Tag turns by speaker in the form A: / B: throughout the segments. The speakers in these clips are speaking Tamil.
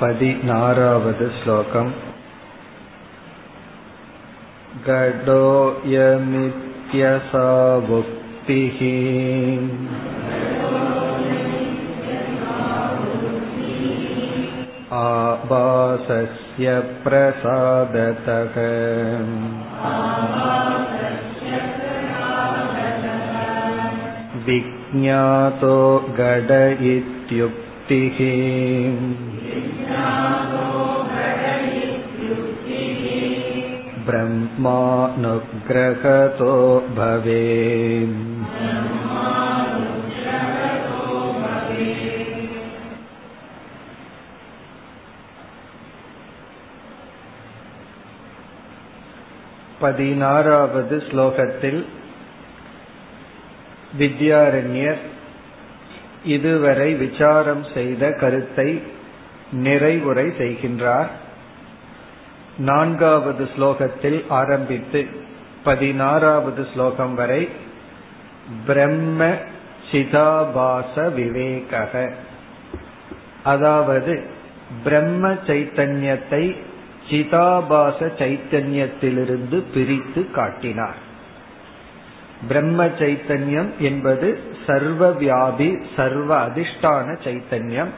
A: पदिनारावद् श्लोकम् गडोऽयमित्यसावुक्तिः आभासस्य प्रसादतः विज्ञातो गड इत्युक्तिः ब्रह्मानुग्रहतो भवेत् பதினாறாவது ஸ்லோகத்தில் வித்யாரண்யர் இதுவரை விசாரம் செய்த கருத்தை நிறைவுரை செய்கின்றார் நான்காவது ஸ்லோகத்தில் ஆரம்பித்து பதினாறாவது ஸ்லோகம் வரை பிரம்ம சிதாபாச விவேக அதாவது பிரம்ம சைத்தன்யத்தை சிதாபாச சைத்தன்யத்திலிருந்து பிரித்து காட்டினார். பிரம்ம சைத்தன்யம் என்பது சர்வ வியாபி சர்வ அதிஷ்டான சைத்தன்யம்.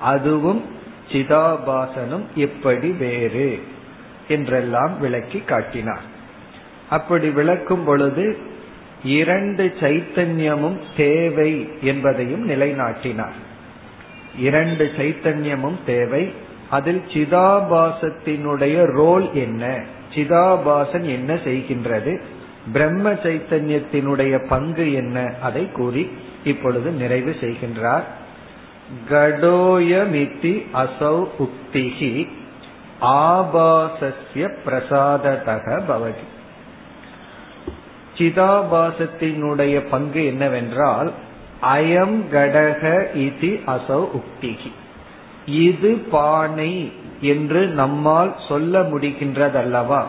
A: அதுவும் சிதாபாசனும் எப்படி வேறு. என்றெல்லாம் விளக்கி காட்டினார். அப்படி விளக்கும் பொழுது இரண்டு சைத்தன்யமும் தேவை என்பதையும் நிலைநாட்டினார். இரண்டு சைத்தன்யமும் தேவை. அதில் சிதாபாசத்தினுடைய ரோல் என்ன? சிதாபாசன் என்ன செய்கின்றது? பிரம்ம சைத்தன்யத்தினுடைய பங்கு என்ன? அதை கூறி இப்பொழுது நிறைவு செய்கின்றார். கடோயமிதி அசௌ உக்திகி ஆபாசஸ்ய பிரசாததக பவதி. சிதாபாசத்தினுடைய பங்கு என்னவென்றால் அயம் கடக இதி அசௌ உக்திகி. இது பானை என்று நம்மால் சொல்ல முடிகின்றதல்லவா?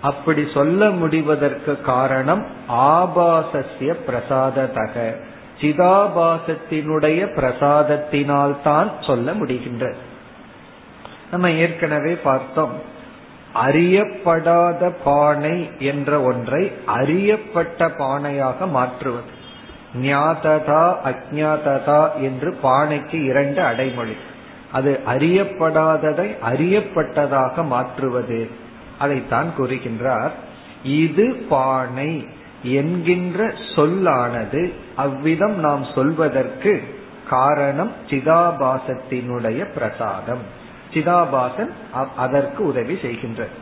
A: அப்படி சொல்ல முடிவதற்கு காரணம் ஆபாசசிய பிரசாததக. சிதாபாசத்தினுடைய பிரசாதத்தினால் தான் சொல்ல முடிகின்றது. நம்ம ஏற்கனவே பார்த்தோம். அறியப்படாத பானை என்ற ஒன்றை அறியப்பட்ட பானையாக மாற்றுவது. ஞாததா அஜாததா என்று பானைக்கு இரண்டு அடைமொழி. அது அறியப்படாததை அறியப்பட்டதாக மாற்றுவது. அதைத்தான் கூறுகின்றார். இது பானை என்கின்ற சொல்லானது அவ்விதம் நாம் சொல்வதற்கு காரணம் சிதாபாசத்தினுடைய பிரசாதம். சிதாபாசன் அதற்கு உதவி செய்கின்றது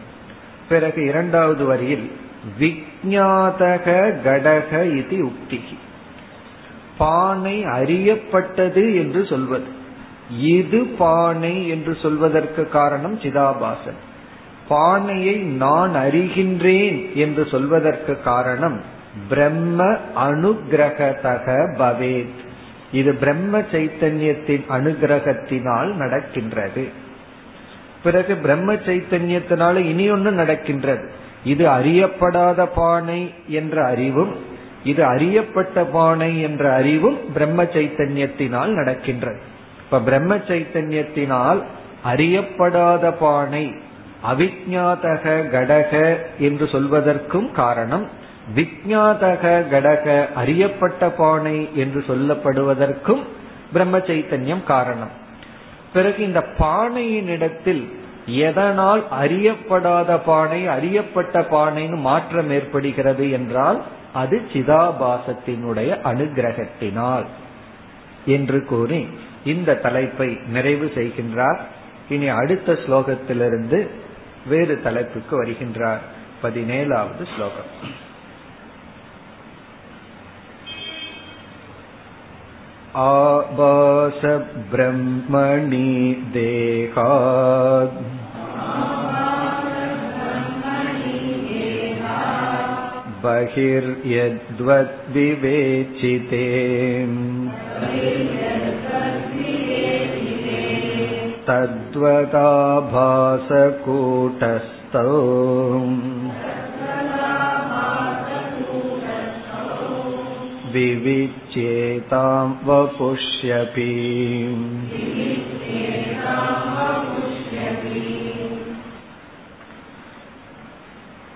A: பிறகு இரண்டாவது வரியில் விஜாதக கடக இது உக்திகி. பானை அறியப்பட்டது என்று சொல்வது. இது பானை என்று சொல்வதற்கு காரணம் சிதாபாசன். பானையை நான் அறிகின்றேன் என்று சொல்வதற்கு காரணம் பிரம்ம அனுகிரகதக பவேத். இது பிரம்ம சைத்தன்யத்தின் அனுகிரகத்தினால் நடக்கின்றது. பிறகு பிரம்ம சைத்தன்யத்தினால இனி ஒன்று நடக்கின்றது. இது அறியப்படாத பானை என்ற அறிவும் இது அறியப்பட்ட பானை என்ற அறிவும் பிரம்ம சைத்தன்யத்தினால் நடக்கின்றது. இப்ப பிரம்ம சைத்தன்யத்தினால் அறியப்படாத பானை அவிஜாதக கடக என்று சொல்வதற்கும் காரணம் விஜாதக கடக அறியப்பட்ட பானை என்று சொல்லப்படுவதற்கும் பிரம்ம சைத்தன்யம் காரணம். பிறகு இந்த பானையின் இடத்தில் எதனால் அறியப்படாத பானை அறியப்பட்ட பானைன்னு மாற்றம் ஏற்படுகிறது என்றால் அது சிதாபாசத்தினுடைய அனுகிரகத்தினால் என்று கூறி இந்த தலைப்பை நிறைவு செய்கின்றார். இனி அடுத்த ஸ்லோகத்திலிருந்து வேறு தலைப்புக்கு வருகின்றார். பதினேழாவது ஸ்லோகம். आभास ब्रह्मणि देहात् बहिर्यद्वद्विवेचिते तद्वदाभासकूटस्थौ विविच्येतां वपुष्यपि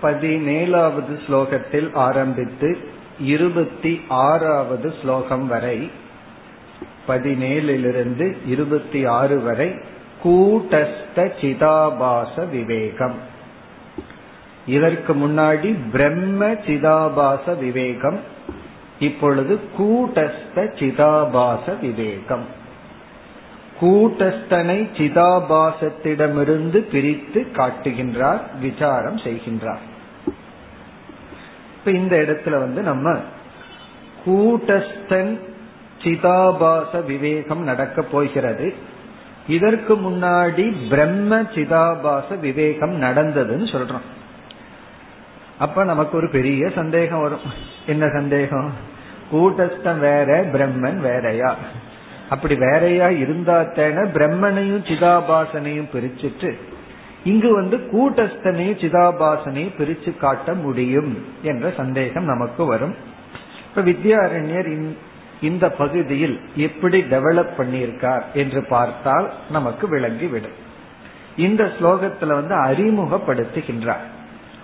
A: பதினேழாவது ஸ்லோகத்தில் ஆரம்பித்து இருபத்தி ஆறாவது ஸ்லோகம் வரை பதினேழிலிருந்து இருபத்தி ஆறு வரை கூட்டஸ்த சிதாபாச விவேகம். இதற்கு முன்னாடி பிரம்ம சிதாபாச விவேகம் இப்பொழுது கூட்டஸ்த சிதாபாச விவேகம். கூட்டஸ்தனை சிதாபாசத்திடமிருந்து பிரித்து காட்டுகின்றார் விசாரம் செய்கின்றார். இப்ப இந்த இடத்துல வந்து நம்ம கூட்டஸ்தன் சிதாபாச விவேகம் நடக்க போகிறது. இதற்கு முன்னாடி பிரம்ம சிதாபாச விவேகம் நடந்ததுன்னு சொல்றோம். அப்ப நமக்கு ஒரு பெரிய சந்தேகம் வரும். என்ன சந்தேகம்? கூட்டஸ்தன் வேற பிரம்மன் வேறையா? அப்படி வேறையா இருந்தா தேன பிரம்மனையும் சிதாபாசனையும் பிரிச்சுட்டு இங்கு வந்து கூட்டஸ்தனையும் சிதாபாசனையும் பிரிச்சு காட்ட முடியும் என்ற சந்தேகம் நமக்கு வரும். இப்ப வித்யாரண்யர் இந்த பகுதியில் எப்படி டெவலப் பண்ணியிருக்கார் என்று பார்த்தால் நமக்கு விளங்கிவிடும். இந்த ஸ்லோகத்துல வந்து அறிமுகப்படுத்துகின்றார்.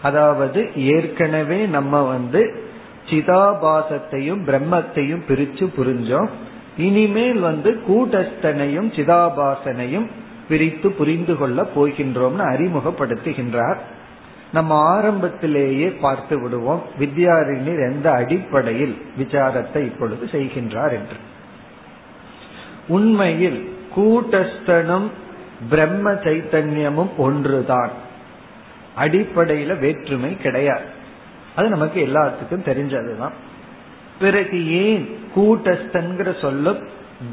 A: அதாவது ஏற்கனவே நம்ம வந்து சிதாபாசத்தையும் பிரம்மத்தையும் பிரிச்சு புரிஞ்சோம். இனிமேல் வந்து கூட்டஸ்தனையும் சிதாபாசனையும் பிரித்து புரிந்து கொள்ள போகின்றோம்னு அறிமுகப்படுத்துகின்றார். நம்ம ஆரம்பத்திலேயே பார்த்து விடுவோம். வித்யாரிணியர் எந்த அடிப்படையில் விசாரத்தை இப்பொழுது செய்கின்றார் என்று. உண்மையில் கூட்டஸ்தனும் பிரம்ம சைத்தன்யமும் ஒன்றுதான். அடிப்படையில வேற்றுமை கிடையாது. அது நமக்கு எல்லாத்துக்கும் தெரிஞ்சதுதான். பிறகு ஏன் கூட்டஸ்தன்கிற சொல்லும்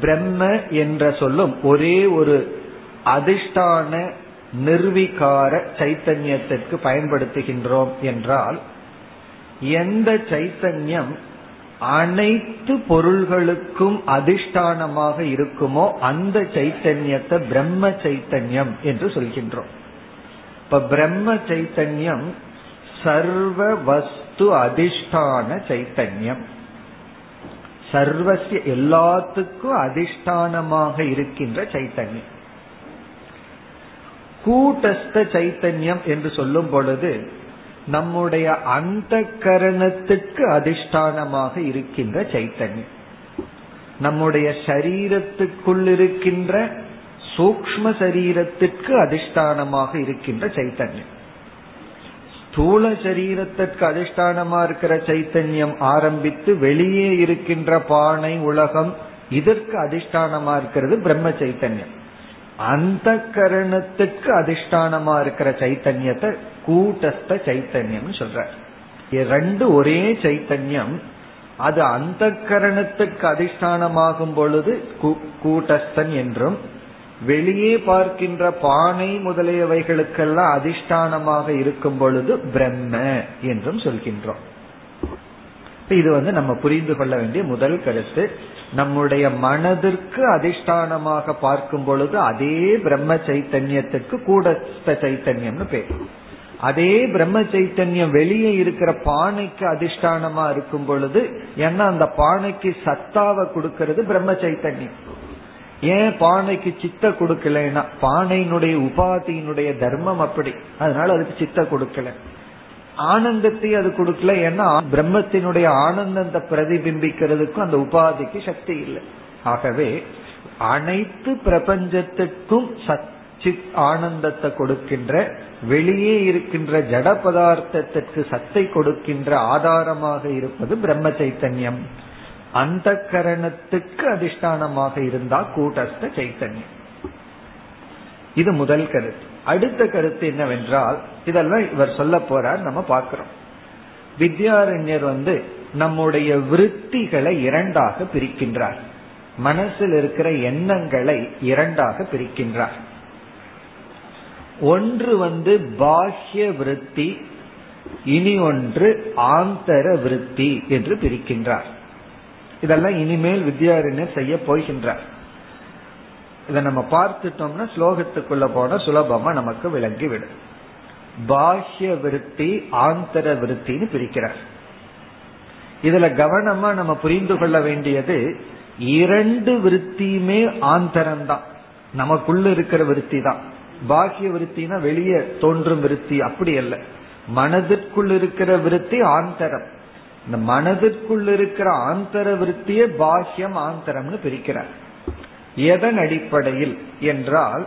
A: பிரம்ம என்ற சொல்லும் ஒரே ஒரு அதிஷ்டான நிர்விகார சைத்தன்யத்திற்கு பயன்படுத்துகின்றோம் என்றால் எந்த சைத்தன்யம் அனைத்து பொருள்களுக்கும் அதிஷ்டானமாக இருக்குமோ அந்த சைத்தன்யத்தை பிரம்ம சைத்தன்யம் என்று சொல்கின்றோம். இப்ப பிரம்ம சைத்தன்யம் சர்வ வஸ்து அதிஷ்டான சைத்தன்யம். சர்வசிய எல்லாத்துக்கும் அதிஷ்டானமாக இருக்கின்ற சைத்தன்யம். கூட்டஸ்த சைத்தன்யம் என்று சொல்லும் பொழுது நம்முடைய அந்த கரணத்துக்கு அதிஷ்டானமாக இருக்கின்ற சைத்தன்யம். நம்முடைய சரீரத்துக்குள் இருக்கின்ற சூக்ம சரீரத்திற்கு அதிஷ்டானமாக இருக்கின்ற சைத்தன்யம். ஸ்தூல சரீரத்திற்கு அதிஷ்டானமா இருக்கிற சைத்தன்யம் ஆரம்பித்து வெளியே இருக்கின்ற பானை உலகம் இதற்கு அதிஷ்டானமா இருக்கிறது பிரம்ம சைத்தன்யம். அந்த கரணத்துக்கு அதிஷ்டானமா இருக்கிற சைத்தன்யத்தை கூட்டஸ்த சைத்தன்யம் சொல்ற ரெண்டு ஒரே சைத்தன்யம் அது அந்த கரணத்துக்கு அதிஷ்டானமாகும் பொழுது கூட்டஸ்தன் என்றும் வெளியே பார்க்கின்ற பானை முதலியவைகளுக்கெல்லாம் அதிஷ்டானமாக இருக்கும் பொழுது பிரம்ம என்றும் சொல்கின்றோம். இது வந்து நம்ம புரிந்து கொள்ள வேண்டிய முதல் கருத்து. நம்முடைய மனதிற்கு அதிஷ்டானமாக பார்க்கும் பொழுது அதே பிரம்ம சைத்தன்யத்துக்கு கூடஸ்த சைத்தன்யம்னு பேர். அதே பிரம்ம சைத்தன்யம் வெளியே இருக்கிற பானைக்கு அதிஷ்டானமா இருக்கும் பொழுது ஏன்னா அந்த பானைக்கு சத்தாவை கொடுக்கிறது பிரம்ம சைத்தன்யம். ஏன் பானைக்கு சித்த கொடுக்கலன்னா பானையினுடைய உபாதியினுடைய தர்மம் அப்படி. அதனால அதுக்கு சித்த கொடுக்கல. ஆனந்தத்தை அது கொடுக்கல. ஏன்னா பிரம்மத்தினுடைய ஆனந்தத்தை பிரதிபிம்பிக்கிறதுக்கும் அந்த உபாதிக்கு சக்தி இல்லை. ஆகவே அனைத்து பிரபஞ்சத்துக்கும் சச்சித் ஆனந்தத்தை கொடுக்கின்ற வெளியே இருக்கின்ற ஜட பதார்த்தத்திற்கு சத்தை கொடுக்கின்ற ஆதாரமாக இருப்பது பிரம்ம சைத்தன்யம். அந்த கரணத்துக்கு அதிஷ்டானமாக இருந்தா கூட்டஸ்த சைத்தன்யம். இது முதல் கருத்து. அடுத்த கருத்து என்னவென்றால் இதெல்லாம் இவர் சொல்ல போறார் நம்ம பார்க்கிறோம். வித்யாரண்யர் வந்து நம்முடைய விருத்திகளை இரண்டாக பிரிக்கின்றார். மனசில் இருக்கிற எண்ணங்களை இரண்டாக பிரிக்கின்றார். ஒன்று வந்து பாஹ்ய விருத்தி இனி ஒன்று ஆந்தர விருத்தி என்று பிரிக்கின்றார். இதெல்லாம் இனிமேல் வித்யாரண்யர் செய்ய போகின்றார். இதை நம்ம பார்த்துட்டோம்னா ஸ்லோகத்துக்குள்ள போன சுலபமா நமக்கு விளங்கி விடும் பாஹ்ய விருத்தி ஆந்தர விருத்தின்னு பிரிக்கிறார். இதுல கவனமா நம்ம புரிந்து கொள்ள வேண்டியது இரண்டு விருத்தியுமே ஆந்தரம்தான். நமக்குள்ள இருக்கிற விருத்தி தான் பாக்கிய விருத்தினா வெளியே தோன்றும் விருத்தி அப்படி அல்ல. மனதிற்குள் இருக்கிற விருத்தி ஆந்தரம். இந்த மனதிற்குள் இருக்கிற ஆந்தர விருத்தியே பாஹ்யம் ஆந்தரம்னு பிரிக்கிறார். எதன் அடிப்படையில் என்றால்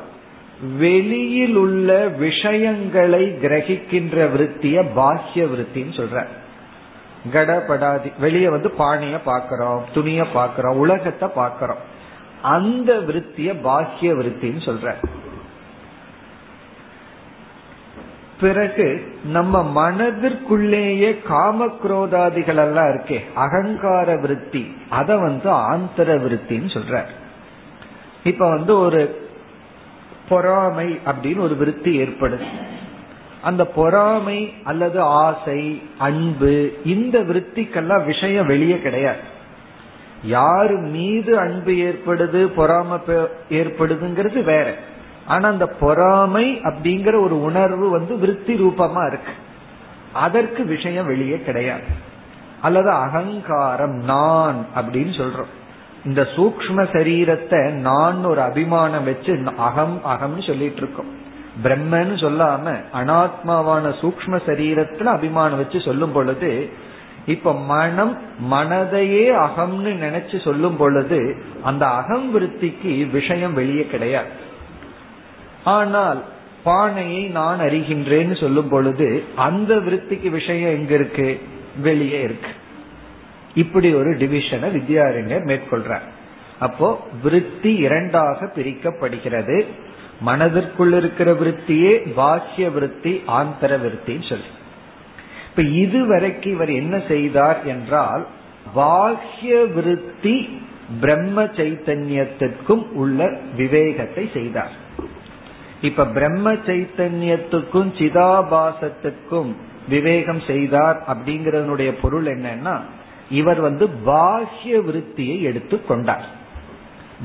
A: வெளியில் உள்ள விஷயங்களை கிரகிக்கின்ற விருத்திய பாஹ்ய விருத்தின்னு சொல்ற கடபடாதி வெளியே வந்து பானைய பாக்கிறோம் துணிய பாக்கிறோம் உலகத்தை பாக்கிறோம். அந்த விருத்திய பாஹ்ய விருத்தின்னு சொல்ற பிறகு நம்ம மனதிற்குள்ளேயே காமக்ரோதாதிகள் எல்லாம் இருக்கே. அகங்கார விருத்தி. அத வந்து ஆந்தர விருத்தின்னு சொல்ற இப்ப வந்து ஒரு பொறாமை அப்படின்னு ஒரு விருத்தி ஏற்படுது அந்த பொறாமை அல்லது ஆசை அன்பு இந்த விருத்திக்கெல்லாம் விஷயம் வெளியே கிடையாது. யாரு மீது அன்பு ஏற்படுது பொறாமை ஏற்படுதுங்கிறது வேற. ஆனா அந்த பொறாமை அப்படிங்கிற ஒரு உணர்வு வந்து விருத்தி ரூபமா இருக்கு. அதற்கு விஷயம் வெளியே கிடையாது. அல்லது அகங்காரம் நான் அப்படின்னு சொல்றோம். இந்த சூக்ம சரீரத்தை நான் ஒரு அபிமானம் வச்சு அகம் அகம்னு சொல்லிட்டு இருக்கோம். பிரம்மன்னு சொல்லாம அனாத்மாவான சூக்ம சரீரத்துல அபிமானம் வச்சு சொல்லும் பொழுது இப்ப மனம் மனதையே அகம்னு நினைச்சு சொல்லும் பொழுது அந்த அகம் விருத்திக்கு விஷயம் வெளியே கிடையாது. ஆனால் பானையை நான் அறிகின்றேன்னு சொல்லும் பொழுது அந்த விருத்திக்கு விஷயம் எங்க இருக்கு? வெளியே இருக்கு. இப்படி ஒரு டிவிஷனை வித்யாரண்யர் மேற்கொள்றார். அப்போ விருத்தி இரண்டாக பிரிக்கப்படுகிறது. மனதிற்குள் இருக்கிற விருத்தியே பாக்கிய விருத்தி ஆந்தர விருத்தின்னு சொல்லி. இப்ப இதுவரைக்கும் இவர் என்ன செய்தார் என்றால் பாக்கிய விருத்தி பிரம்ம சைத்தன்யத்திற்கும் உள்ள விவேகத்தை செய்தார். இப்ப பிரம்ம சைத்தன்யத்துக்கும் சிதாபாசத்துக்கும் விவேகம் செய்தார் அப்படிங்கறதனுடைய பொருள் என்னன்னா இவர் வந்து பாஹ்ய விருத்தியை எடுத்து கொண்டார்.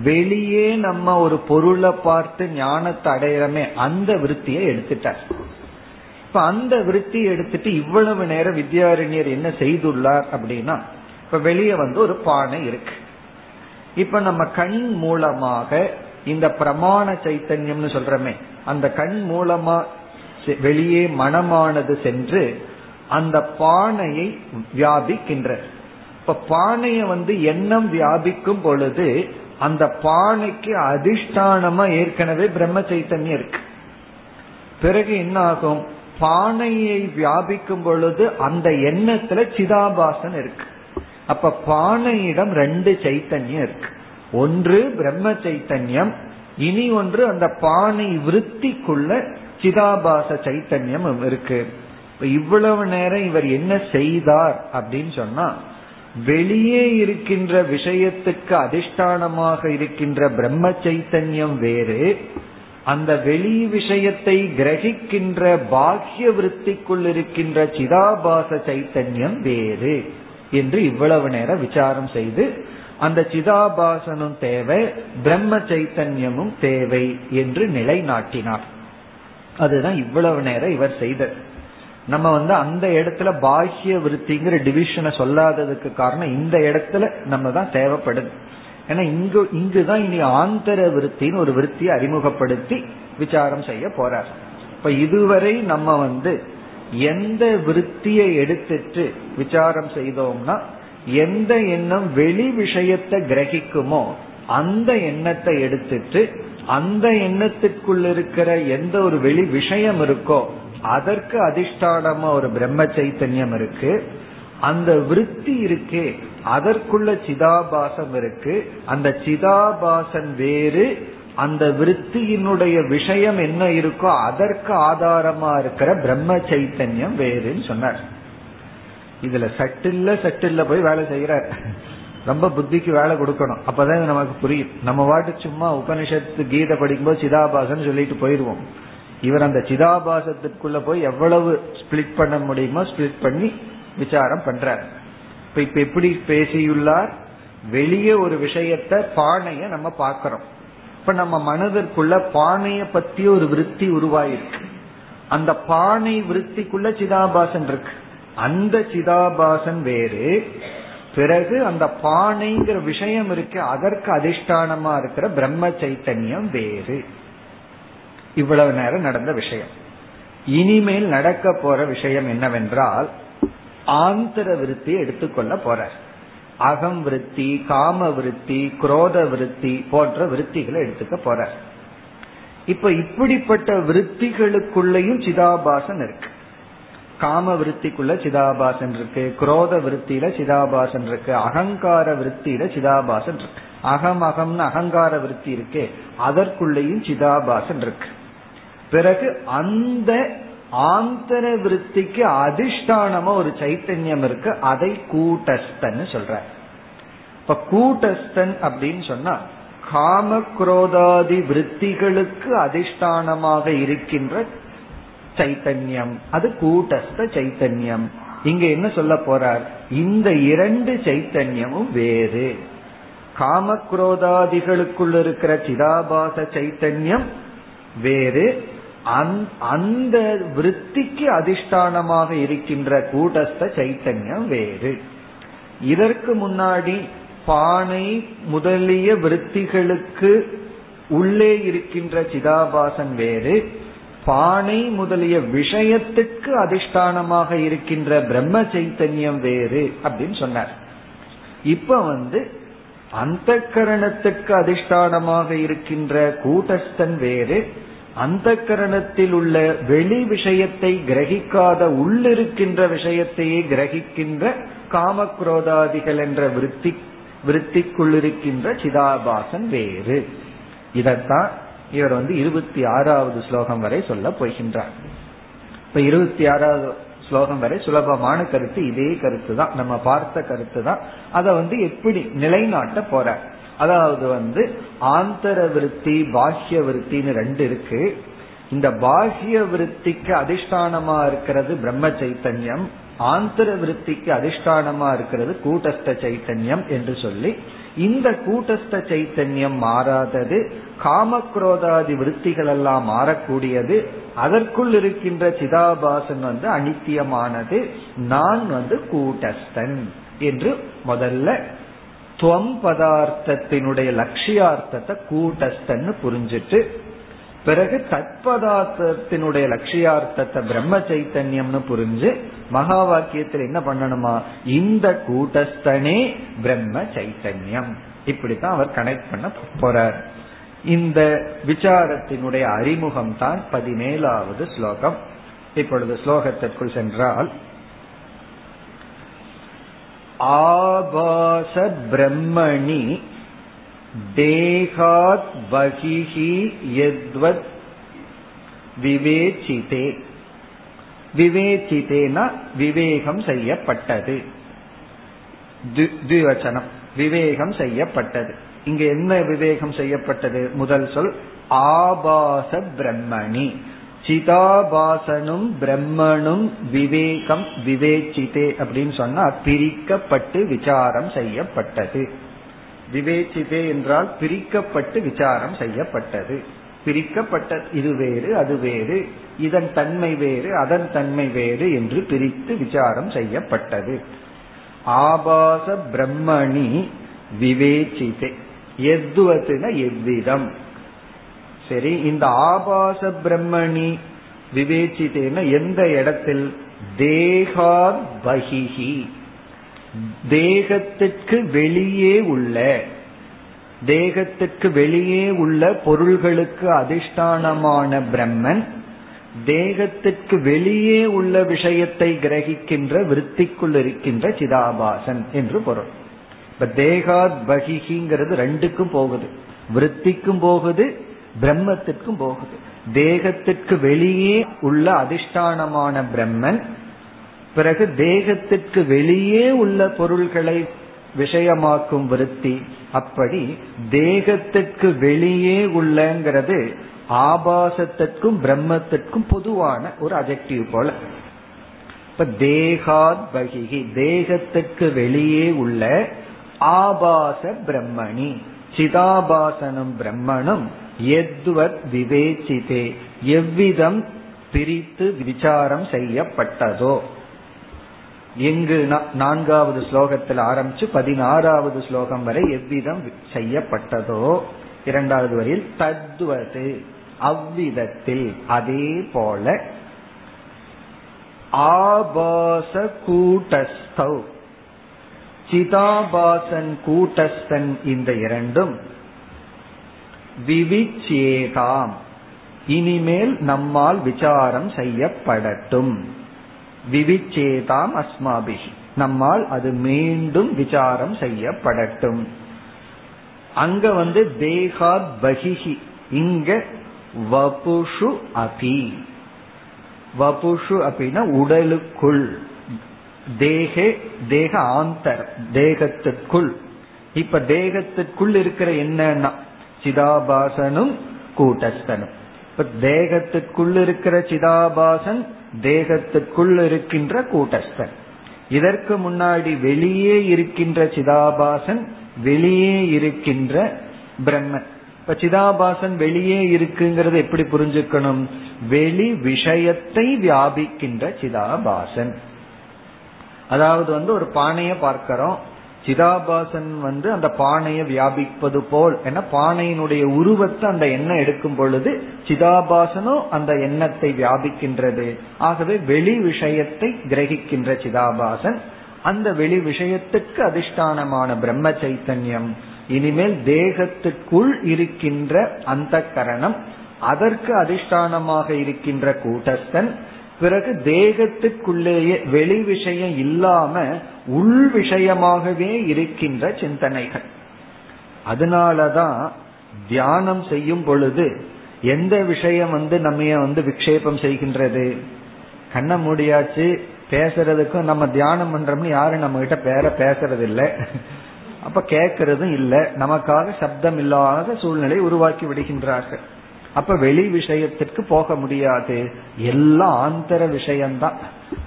A: வெளியே நம்ம ஒரு பொருளை பார்த்து ஞானத்தை அடையிறமே அந்த விருத்தியை எடுத்துட்டார். இப்ப அந்த விருத்தி எடுத்துட்டு இவ்வளவு நேரம் வித்யாரண்யர் என்ன செய்துள்ளார் அப்படின்னா இப்ப வெளியே வந்து ஒரு பானை இருக்கு. இப்ப நம்ம கண் மூலமாக இந்த பிரமாண சைத்தன்யம்னு சொல்றமே அந்த கண் மூலமா வெளியே மனமானது சென்று அந்த பானையை வியாபிக்கின்ற இப்ப பானைய வந்து எண்ணம் வியாபிக்கும் பொழுது அந்த பானைக்கு அதிஷ்டானமா ஏற்கனவே பிரம்ம சைத்தன்யம் இருக்கு. பிறகு என்ன ஆகும் பானையை வியாபிக்கும் பொழுது அந்த எண்ணத்துல சிதாபாசன் இருக்கு. அப்ப பானையிடம் ரெண்டு சைத்தன்யம் இருக்கு. ஒன்று பிரம்ம சைத்தன்யம் இனி ஒன்று அந்த பானை விருத்திக்குள்ள சிதாபாச சைத்தன்யம் இருக்கு. இவ்வளவு நேரம் இவர் என்ன செய்தார் அப்படின்னு சொன்னா வெளியே இருக்கின்ற விஷயத்துக்கு அதிஷ்டானமாக இருக்கின்ற பிரம்ம சைத்தன்யம் வேறு அந்த வெளி விஷயத்தை கிரகிக்கின்ற பாக்கிய விருத்திக்குள் இருக்கின்ற சிதாபாச சைத்தன்யம் வேறு என்று இவ்வளவு நேரம் விசாரம் செய்து அந்த சிதாபாசனும் தேவை பிரம்ம சைத்தன்யமும் தேவை என்று நிலைநாட்டினார். அதுதான் இவ்வளவு நேரம் இவர் செய்தது. நம்ம வந்து அந்த இடத்துல பாஹ்ய விருத்திங்கிற டிவிஷனை சொல்லாததுக்கு காரணம் இந்த இடத்துல நம்ம தான் தேவைப்படுது. ஏன்னா இங்கு இங்குதான் இனி ஆந்தர விருத்தின்னு ஒரு விருத்தியை அறிமுகப்படுத்தி விசாரம் செய்ய போறார். இப்ப இதுவரை நம்ம வந்து எந்த விருத்தியை எடுத்துட்டு விசாரம் செய்தோம்னா எந்த எண்ணம் வெளி விஷயத்தை கிரகிக்குமோ அந்த எண்ணத்தை எடுத்துட்டு அந்த எண்ணத்துக்குள் இருக்கிற எந்த ஒரு வெளி விஷயம் இருக்கோ அதற்கு அதிஷ்டானமா ஒரு பிரம்ம சைத்தன்யம் இருக்கு. அந்த விருத்தி இருக்கே அதற்குள்ள சிதாபாசம் இருக்கு. அந்த சிதாபாசன் வேறு அந்த விருத்தியினுடைய விஷயம் என்ன இருக்கோ அதற்கு ஆதாரமா இருக்கிற பிரம்ம சைத்தன்யம் வேறுன்னு சொன்னார். இதுல சட்டில்ல சட்டில்ல போய் வேலை செய்யறார். ரொம்ப புத்திக்கு வேலை கொடுக்கணும். அப்பதான் நமக்கு புரியும். நம்ம வாட்டு சும்மா உபனிஷத்து கீதை படிக்கும்போது சிதாபாசன் சொல்லிட்டு போயிருவோம் இவர் அந்த சிதாபாசத்திற்குள்ள போய் எவ்வளவு ஸ்பிளிட் பண்ண முடியுமோ ஸ்பிளிட் பண்ணி விசாரம் பண்றார். இப்ப இப்ப எப்படி பேசியுள்ளார்? வெளியே ஒரு விஷயத்த பானைய நம்ம பாக்கிறோம் இப்ப நம்ம மனதிற்குள்ள பானைய பத்தி ஒரு விருத்தி உருவாயிருக்கு. அந்த பானை விருத்திக்குள்ள சிதாபாசன் இருக்கு. அந்த சிதாபாசன் வேறு. பிறகு அந்த பானைங்கிற விஷயம் இருக்கு அதற்கு அதிஷ்டானமா இருக்கிற பிரம்ம சைத்தன்யம் வேறு. இவ்வளவு நேரம் நடந்த விஷயம். இனிமேல் நடக்க போற விஷயம் என்னவென்றால் ஆந்திர விருத்தி எடுத்துக்கொள்ள போற அகம் விருத்தி காம விருத்தி குரோத விருத்தி போன்ற விருத்திகளை எடுத்துக்க போற இப்ப இப்படிப்பட்ட விருத்திகளுக்குள்ளேயும் சிதாபாசன் இருக்கு. காம விருத்திக்குள்ள சிதாபாசன் இருக்கு குரோத விருத்தியில சிதாபாசன் இருக்கு அகங்கார விருத்தியில சிதாபாசன் இருக்கு. அகம் அகம்னு அகங்கார விருத்தி இருக்கு அதற்குள்ளேயும் சிதாபாசன் இருக்கு. பிறகு அந்த ஆந்தர விருத்திக்கு அதிஷ்டானமா ஒரு சைத்தன்யம் இருக்கு அதை கூட்டஸ்தன் சொல்ற. இப்ப கூட்டஸ்தன் அப்படின்னு சொன்னா காம குரோதாதி விருத்திகளுக்கு அதிஷ்டானமாக இருக்கின்ற சைத்தன்யம். அது கூட்டஸ்த சைத்தன்யம். இங்க என்ன சொல்ல போறார்? இந்த இரண்டு சைத்தன்யமும் வேறு. காமக்ரோதாதிகளுக்குள் இருக்கிற சிதாபாச சைத்தன்யம் வேறு. அந்த விற்பிக்கு அதிஷ்டானமாக இருக்கின்ற கூட்டஸ்த சைத்தன்யம் வேறு. இதற்கு முன்னாடி பானை முதலிய விற்பிகளுக்கு உள்ளே இருக்கின்ற சிதாபாசன் வேறு. பானை முதலிய விஷயத்துக்கு அதிஷ்டானமாக இருக்கின்ற பிரம்ம சைத்தன்யம் வேறு அப்படின்னு சொன்னார். இப்ப வந்து அந்த கரணத்துக்கு அதிஷ்டானமாக இருக்கின்ற கூட்டஸ்தன் வேறு அந்த கரணத்தில் உள்ள வெளி விஷயத்தை கிரகிக்காத உள்ளிருக்கின்ற விஷயத்தையே கிரகிக்கின்ற காமக்ரோதாதிகள் என்ற விருத்தி விருத்திக்குள்ளிருக்கின்ற சிதாபாசன் வேறு. இதத்தான் இவர் வந்து இருபத்தி ஆறாவது ஸ்லோகம் வரை சொல்ல போகின்றார். இப்ப இருபத்தி ஆறாவது ஸ்லோகம் வரை சுலபமான கருத்து இதே கருத்து தான். நம்ம பார்த்த கருத்து தான். அதை வந்து எப்படி நிலைநாட்ட போற? அதாவது வந்து ஆந்தர விருத்தி பாஹ்ய விருத்தின்னு ரெண்டு இருக்கு. இந்த பாஹ்ய விருத்திக்கு அதிஷ்டானமா இருக்கிறது பிரம்ம சைத்தன்யம். ஆந்தர விருத்திக்கு அதிஷ்டானமா இருக்கிறது கூட்டஸ்த சைத்தன்யம் என்று சொல்லி இந்த கூட்டஸ்த சைத்தன்யம் மாறாதது காமக்ரோதாதி விருத்திகள் எல்லாம் மாறக்கூடியது. அதற்குள் இருக்கின்ற சிதாபாசன் வந்து அனித்தியமானது. நான் வந்து கூட்டஸ்தன் என்று முதல்ல துவம் பதார்த்தத்தினுடைய லட்சியார்த்தத்தை கூட்டஸ்தன்னு புரிஞ்சிட்டு பிறகு தத்பதார்த்தத்தினுடைய லட்சியார்த்தத்தை பிரம்ம சைத்தன்யம்னு புரிஞ்சு மகா வாக்கியத்தில் என்ன பண்ணணுமா? இந்த கூட்டஸ்தனே பிரம்ம சைத்தன்யம் இப்படித்தான் அவர் கனெக்ட் பண்ண போறார். இந்த விசாரத்தினுடைய அறிமுகம் தான் பதினேழாவது ஸ்லோகம். இப்பொழுது ஸ்லோகத்திற்குள் சென்றால் ஆபாச பிரம்மணி தேகாத் பகிஹி யத்வத் விவேச்சிதே. விவேச்சிதேனா விவேகம் செய்யப்பட்டது. திவச்சனம் விவேகம் செய்யப்பட்டது. இங்க என்ன விவேகம் செய்யப்பட்டது? முதல் சொல் ஆபாச பிரம்மணி. சிதாபாசனும் பிரம்மனும் விவேகம் விவேச்சிதே அப்படின்னு சொன்னா பிரிக்கப்பட்டு விசாரம் செய்யப்பட்டது. விவேச்சிதே என்றால் பிரிக்கப்பட்டு விசாரம் செய்யப்பட்டது. பிரிக்கப்பட்ட இது வேறு அது வேறு. இதன் தன்மை வேறு அதன் தன்மை வேறு என்று பிரித்து விசாரம் செய்யப்பட்டது. ஆபாச பிரம்மணி விவேச்சிதே எத்துவத்துன எவ்விதம். சரி இந்த ஆபாச பிரம்மணி விவேச்சிதேன எந்த இடத்தில்? தேகா பகிஹி. தேகத்திற்கு வெளியே உள்ள தேகத்திற்கு வெளியே உள்ள பொருள்களுக்கு அதிஷ்டானமான பிரம்மன் தேகத்திற்கு வெளியே உள்ள விஷயத்தை கிரகிக்கின்ற விற்த்திக்குள் இருக்கின்ற சிதாபாசன் என்று பொருள். இப்ப தேகாத் பகிஹிங்கிறது ரெண்டுக்கும் போகுது. விருத்திக்கும் போகுது பிரம்மத்திற்கும் போகுது. தேகத்திற்கு வெளியே உள்ள அதிஷ்டானமான பிரம்மன் பிறகு தேகத்திற்கு வெளியே உள்ள பொருள்களை விஷயமாக்கும் விருத்தி. அப்படி தேகத்திற்கு வெளியே உள்ளங்கிறது ஆபாசத்திற்கும் பிரம்மத்திற்கும் பொதுவான ஒரு அஜெக்டிவ் போல. இப்ப தேகாத் பகிகி தேகத்திற்கு வெளியே உள்ள ஆபாச பிரம்மணி. சிதாபாசனும் பிரம்மனும் எத்வத் விவேச்சிதே. எவ்விதம் பிரித்து விசாரம் செய்யப்பட்டதோ. எங்கு நான்காவது ஸ்லோகத்தில் ஆரம்பிச்சு பதினாறாவது ஸ்லோகம் வரை எவ்விதம் செய்யப்பட்டதோ. இரண்டாவது வரையில் தத்வது அவ்விதத்தில் அதே போல ஆபாச கூட்டஸ்தௌ சிதாபாசன் கூட்டஸ்தன் இந்த இரண்டும் விவிச்சேதாம். இனிமேல் நம்மால் விசாரம் செய்யப்படட்டும். விவிச்சேதாம் அஸ்மாபிகி நம்மால் அது மீண்டும் விசாரம் செய்யப்படட்டும். அங்க வந்து தேகாத் பகிஹி. இங்க வபுஷு அபி. வபுஷு அப்படின்னா உடலுக்குள். தேகே தேக ஆந்தர் தேகத்துக்குள் இப்ப தேகத்திற்குள் இருக்கிற என்னன்னா? சிதாபாசனும் கூட்டஸ்தனும். இப்ப தேகத்திற்குள் இருக்கிற சிதாபாசன் தேகத்திற்குள் இருக்கின்ற கூட்டஸ்தன். இதற்கு முன்னாடி வெளியே இருக்கின்ற சிதாபாசன் வெளியே இருக்கின்ற பிரம்மன். இப்ப சிதாபாசன் வெளியே இருக்குங்கிறது எப்படி புரிஞ்சுக்கணும்? வெளி விஷயத்தை வியாபிக்கின்ற சிதாபாசன். அதாவது வந்து ஒரு பானைய பார்க்கிறோம். சிதாபாசன் வந்து அந்த பானையை வியாபிப்பது போல் என பானையினுடைய உருவத்தை அந்த எண்ணெய் எடுக்கும் பொழுது சிதாபாசனும் அந்த எண்ணத்தை வியாபிக்கின்றது. ஆகவே வெளி விஷயத்தை கிரகிக்கின்ற சிதாபாசன் அந்த வெளி விஷயத்துக்கு அதிஷ்டானமான பிரம்ம சைத்தன்யம் இனிமேல் தேகத்துக்குள் இருக்கின்ற அந்த கரணம் அதற்கு அதிஷ்டானமாக இருக்கின்ற கூட்டஸ்தன் பிறகு தேகத்துக்குள்ளேயே வெளி விஷயம் இல்லாம உள் விஷயமாகவே இருக்கின்ற சிந்தனைகள். அதனாலதான் தியானம் செய்யும் பொழுது எந்த விஷயம் வந்து நம்ம வந்து விக்ஷேபம் செய்கின்றது? கண்ண முடியாச்சு பேசுறதுக்கும் நம்ம தியானம் பண்றோம்னு யாரும் நம்ம கிட்ட பேர பேசுறது இல்லை அப்ப கேட்கறதும் இல்லை. நமக்காக சப்தம் இல்லாத சூழ்நிலை உருவாக்கி விடுகின்றார்கள். அப்ப வெளி விஷயத்திற்கு போக முடியாது. எல்லாம் ஆந்தர விஷயம்தான்.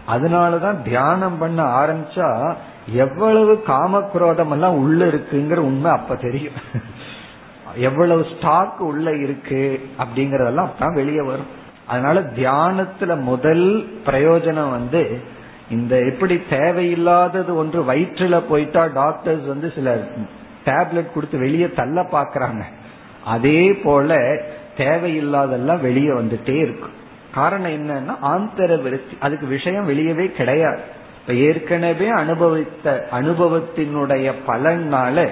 A: அதனாலதான் தியானம் பண்ண ஆரம்பிச்சா எவ்வளவு காமக்ரோதம் எல்லாம் உள்ள இருக்குங்கிற உண்மை அப்ப தெரியும். எவ்வளவு ஸ்டாக் உள்ள இருக்கு அப்படிங்கறதெல்லாம் அப்பதான் வெளியே வரும். அதனால தியானத்துல முதல் பிரயோஜனம் வந்து இந்த எப்படி தேவையில்லாதது ஒன்று வயிற்றுல போயிட்டா டாக்டர்ஸ் வந்து சில டேப்லெட் கொடுத்து வெளியே தள்ள பாக்குறாங்க அதே போல தேவையில்லாதெல்லாம் வெளியே வந்துட்டே இருக்கும் காரணம் என்னன்னா ஆந்தர விருத்தி. அதுக்கு விஷயம் வெளியவே கிடையாது. இப்ப ஏற்கனவே அனுபவித்த அனுபவத்தினுடைய பலனால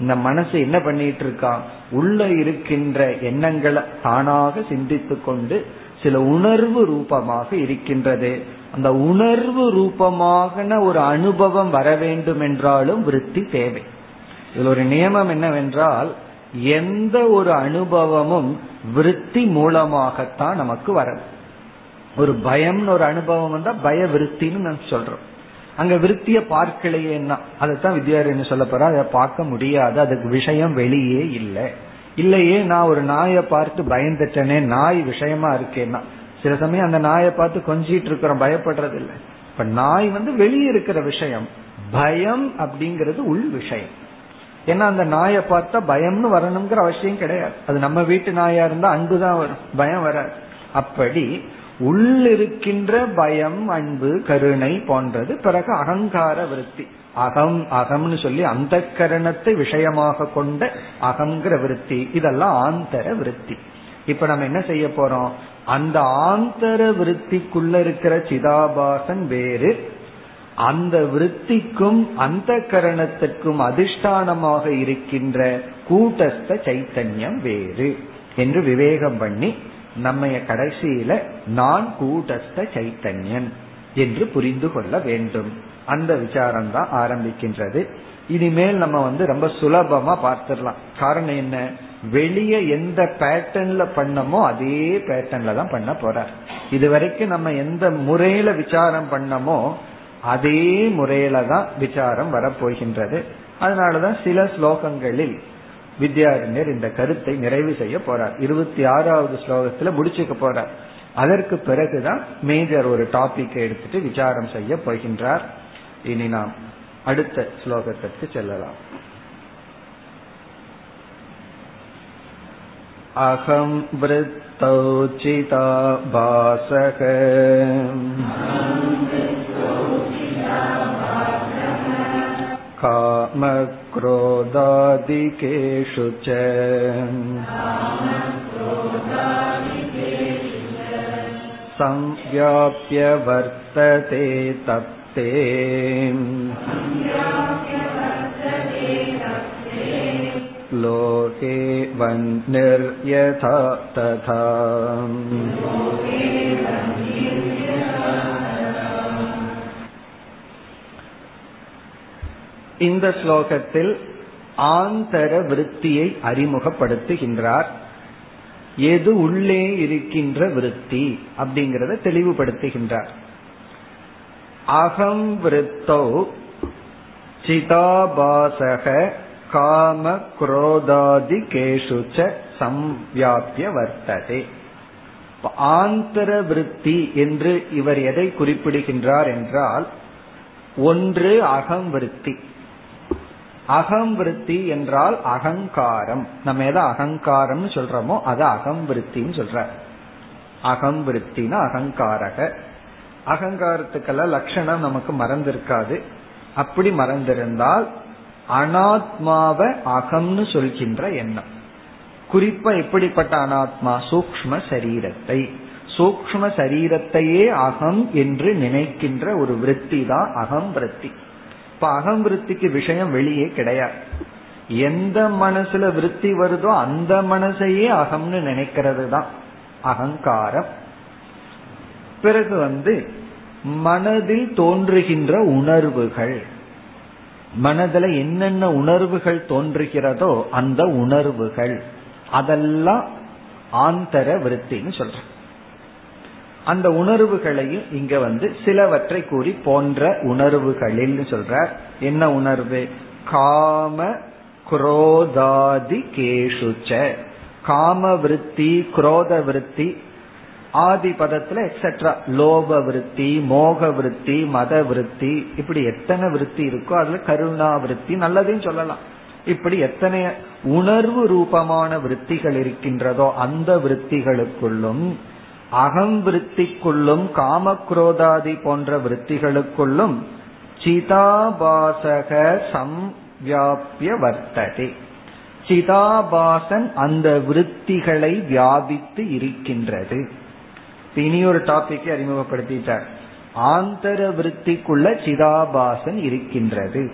A: இந்த மனசு என்ன பண்ணிட்டு இருக்கா? உள்ள இருக்கின்ற எண்ணங்களை தானாக சிந்தித்து கொண்டு சில உணர்வு ரூபமாக இருக்கின்றது. அந்த உணர்வு ரூபமாக ஒரு அனுபவம் வர வேண்டும் என்றாலும் விருத்தி தேவை. இதுல ஒரு நியமம் என்னவென்றால் எந்த ஒரு அனுபவமும் விருத்தி மூலமாகத்தான் நமக்கு வரும் ஒரு பயம்னு ஒரு அனுபவம் வந்தா பய விருத்தின்னு நான் சொல்றோம். அங்க விருத்திய பார்க்கலையேன்னா அதைத்தான் வித்யாரண்யம் சொல்ல போறா? அதை பார்க்க முடியாது. அதுக்கு விஷயம் வெளியே இல்லை. இல்லையே நான் ஒரு நாயை பார்த்து பயந்துட்டேனே நாய் விஷயமா இருக்கேன்னா. சில சமயம் அந்த நாயை பார்த்து கொஞ்சிட்டு இருக்கிறோம் பயப்படுறது இல்லை இப்ப நாய் வந்து வெளியே இருக்கிற விஷயம் பயம் அப்படிங்கிறது உள் விஷயம். ஏன்னா அந்த நாயை பார்த்தா பயம்னு வரணுங்கிற அவசியம் கிடையாது. அது நம்ம வீட்டு நாயா இருந்தா அன்புதான் வரும். பயம் வராது. அப்படி உள்ளிருக்கின்ற பயம் அன்பு கருணை போன்றது. பிறகு அகங்கார விருத்தி. அகம் அகம்னு சொல்லி அந்த கரணத்தை விஷயமாக கொண்ட அகங்கிற விருத்தி. இதெல்லாம் ஆந்தர விருத்தி. இப்ப நம்ம என்ன செய்ய போறோம்? அந்த ஆந்தர விருத்திக்குள்ள இருக்கிற சிதாபாசன் வேறு அந்த விருத்திக்கும் அந்த கரணத்திற்கும் அதிஷ்டானமாக இருக்கின்ற கூட்டஸ்த சைத்தன்யம் வேறு என்று விவேகம் பண்ணி நம்ம கடைசியில நான் கூட்டஸ்த சைத்தன்யன் என்று புரிந்து கொள்ள வேண்டும். அந்த விசாரம் தான் ஆரம்பிக்கின்றது. இனிமேல் நம்ம வந்து ரொம்ப சுலபமா பார்த்துடலாம். காரணம் என்ன? வெளியே எந்த பேட்டர்ன்ல பண்ணமோ அதே பேட்டர்ன்ல தான் பண்ண போறார். இது வரைக்கும் நம்ம எந்த முறையில விசாரம் பண்ணமோ அதே முறையில தான் விசாரம் வரப்போகின்றது அதனாலதான் சில ஸ்லோகங்களில் வித்யாரண்யர் இந்த கருத்தை நிறைவு செய்ய போறார் இருபத்தி ஆறாவது ஸ்லோகத்துல முடிச்சுக்க போறார் அதற்கு பிறகுதான் மேஜர் ஒரு டாபிக் எடுத்துட்டு விசாரம் செய்ய போகின்றார் இனி நாம் அடுத்த ஸ்லோகத்திற்கு செல்லலாம் अहं वृत्तौ चिता भासः कामक्रोधादिकेषु च संव्याप्य वर्तते तप्ते लोके वह्निर्यथा तथा இந்த ஸ்லோகத்தில் ஆந்தர விருத்தியை அறிமுகப்படுத்துகின்றார். எது உள்ளே இருக்கின்ற விருத்தி அப்படிங்கறத தெளிவுபடுத்துகின்றார். அகம் விருத்தோ சிதாபாசக காம குரோதாதி கேஷுச்ச சம்வியாபிய வர்த்ததே. ஆந்தர விருத்தி என்று இவர் எதை குறிப்பிடுகின்றார் என்றால் ஒன்று அகம் விருத்தி. அகம் விருத்தி என்றால் அகங்காரம். நம்ம எதை அகங்காரம்னு சொல்றோமோ அது அகம் விருத்தின்னு சொல்ற. அகம் விருத்தினா அகங்காரக. அகங்காரத்துக்கெல்லாம் லட்சணம் நமக்கு மறந்திருக்காது. அப்படி மறந்திருந்தால் அனாத்மாவை அகம்னு சொல்கின்ற எண்ணம். குறிப்பா எப்படிப்பட்ட அனாத்மா? சூக்ம சரீரத்தை. சூக்ம சரீரத்தையே அகம் என்று நினைக்கின்ற ஒரு விருத்தி தான் அகம் விருத்தி இப்ப அகம் விருத்திக்கு விஷயம் வெளியே கிடையாது. எந்த மனசுல விருத்தி வருதோ அந்த மனசையே அகம்னு நினைக்கிறது தான் அகங்காரம். பிறகு வந்து மனதில் தோன்றுகின்ற உணர்வுகள். மனதில் என்னென்ன உணர்வுகள் தோன்றுகிறதோ அந்த உணர்வுகள். அதெல்லாம் ஆந்தர விருத்தின்னு சொல்றேன் அந்த உணர்வுகளையும் இங்க வந்து சிலவற்றை கூறி போன்ற உணர்வுகளில் சொல்ற என்ன உணர்வு? காம குரோதாதி கேஷுச்ச. காம விருத்தி குரோத விருத்தி ஆதி பதத்துல எக்ஸெட்ரா லோப விருத்தி மோக விருத்தி மத விருத்தி இப்படி எத்தனை விருத்தி இருக்கோ அதுல கருணா விருத்தி நல்லதையும் சொல்லலாம். இப்படி எத்தனை உணர்வு ரூபமான விருத்திகள் இருக்கின்றதோ அந்த விருத்திகளுக்குள்ளும் அகம் விருத்திக்குள்ளும் காமக்ரோதாதி போன்ற விருத்திகளுக்குள்ளும் சிதாபாசக சம்வியாபிய வர்த்ததே. சிதாபாசன் அந்த விருத்திகளை வியாபித்து இருக்கின்றது. இனி ஒரு டாபிக் அறிமுகப்படுத்திட்டார். ஆந்தர விருத்திக்குள்ள சிதாபாசன் இருக்கின்றது.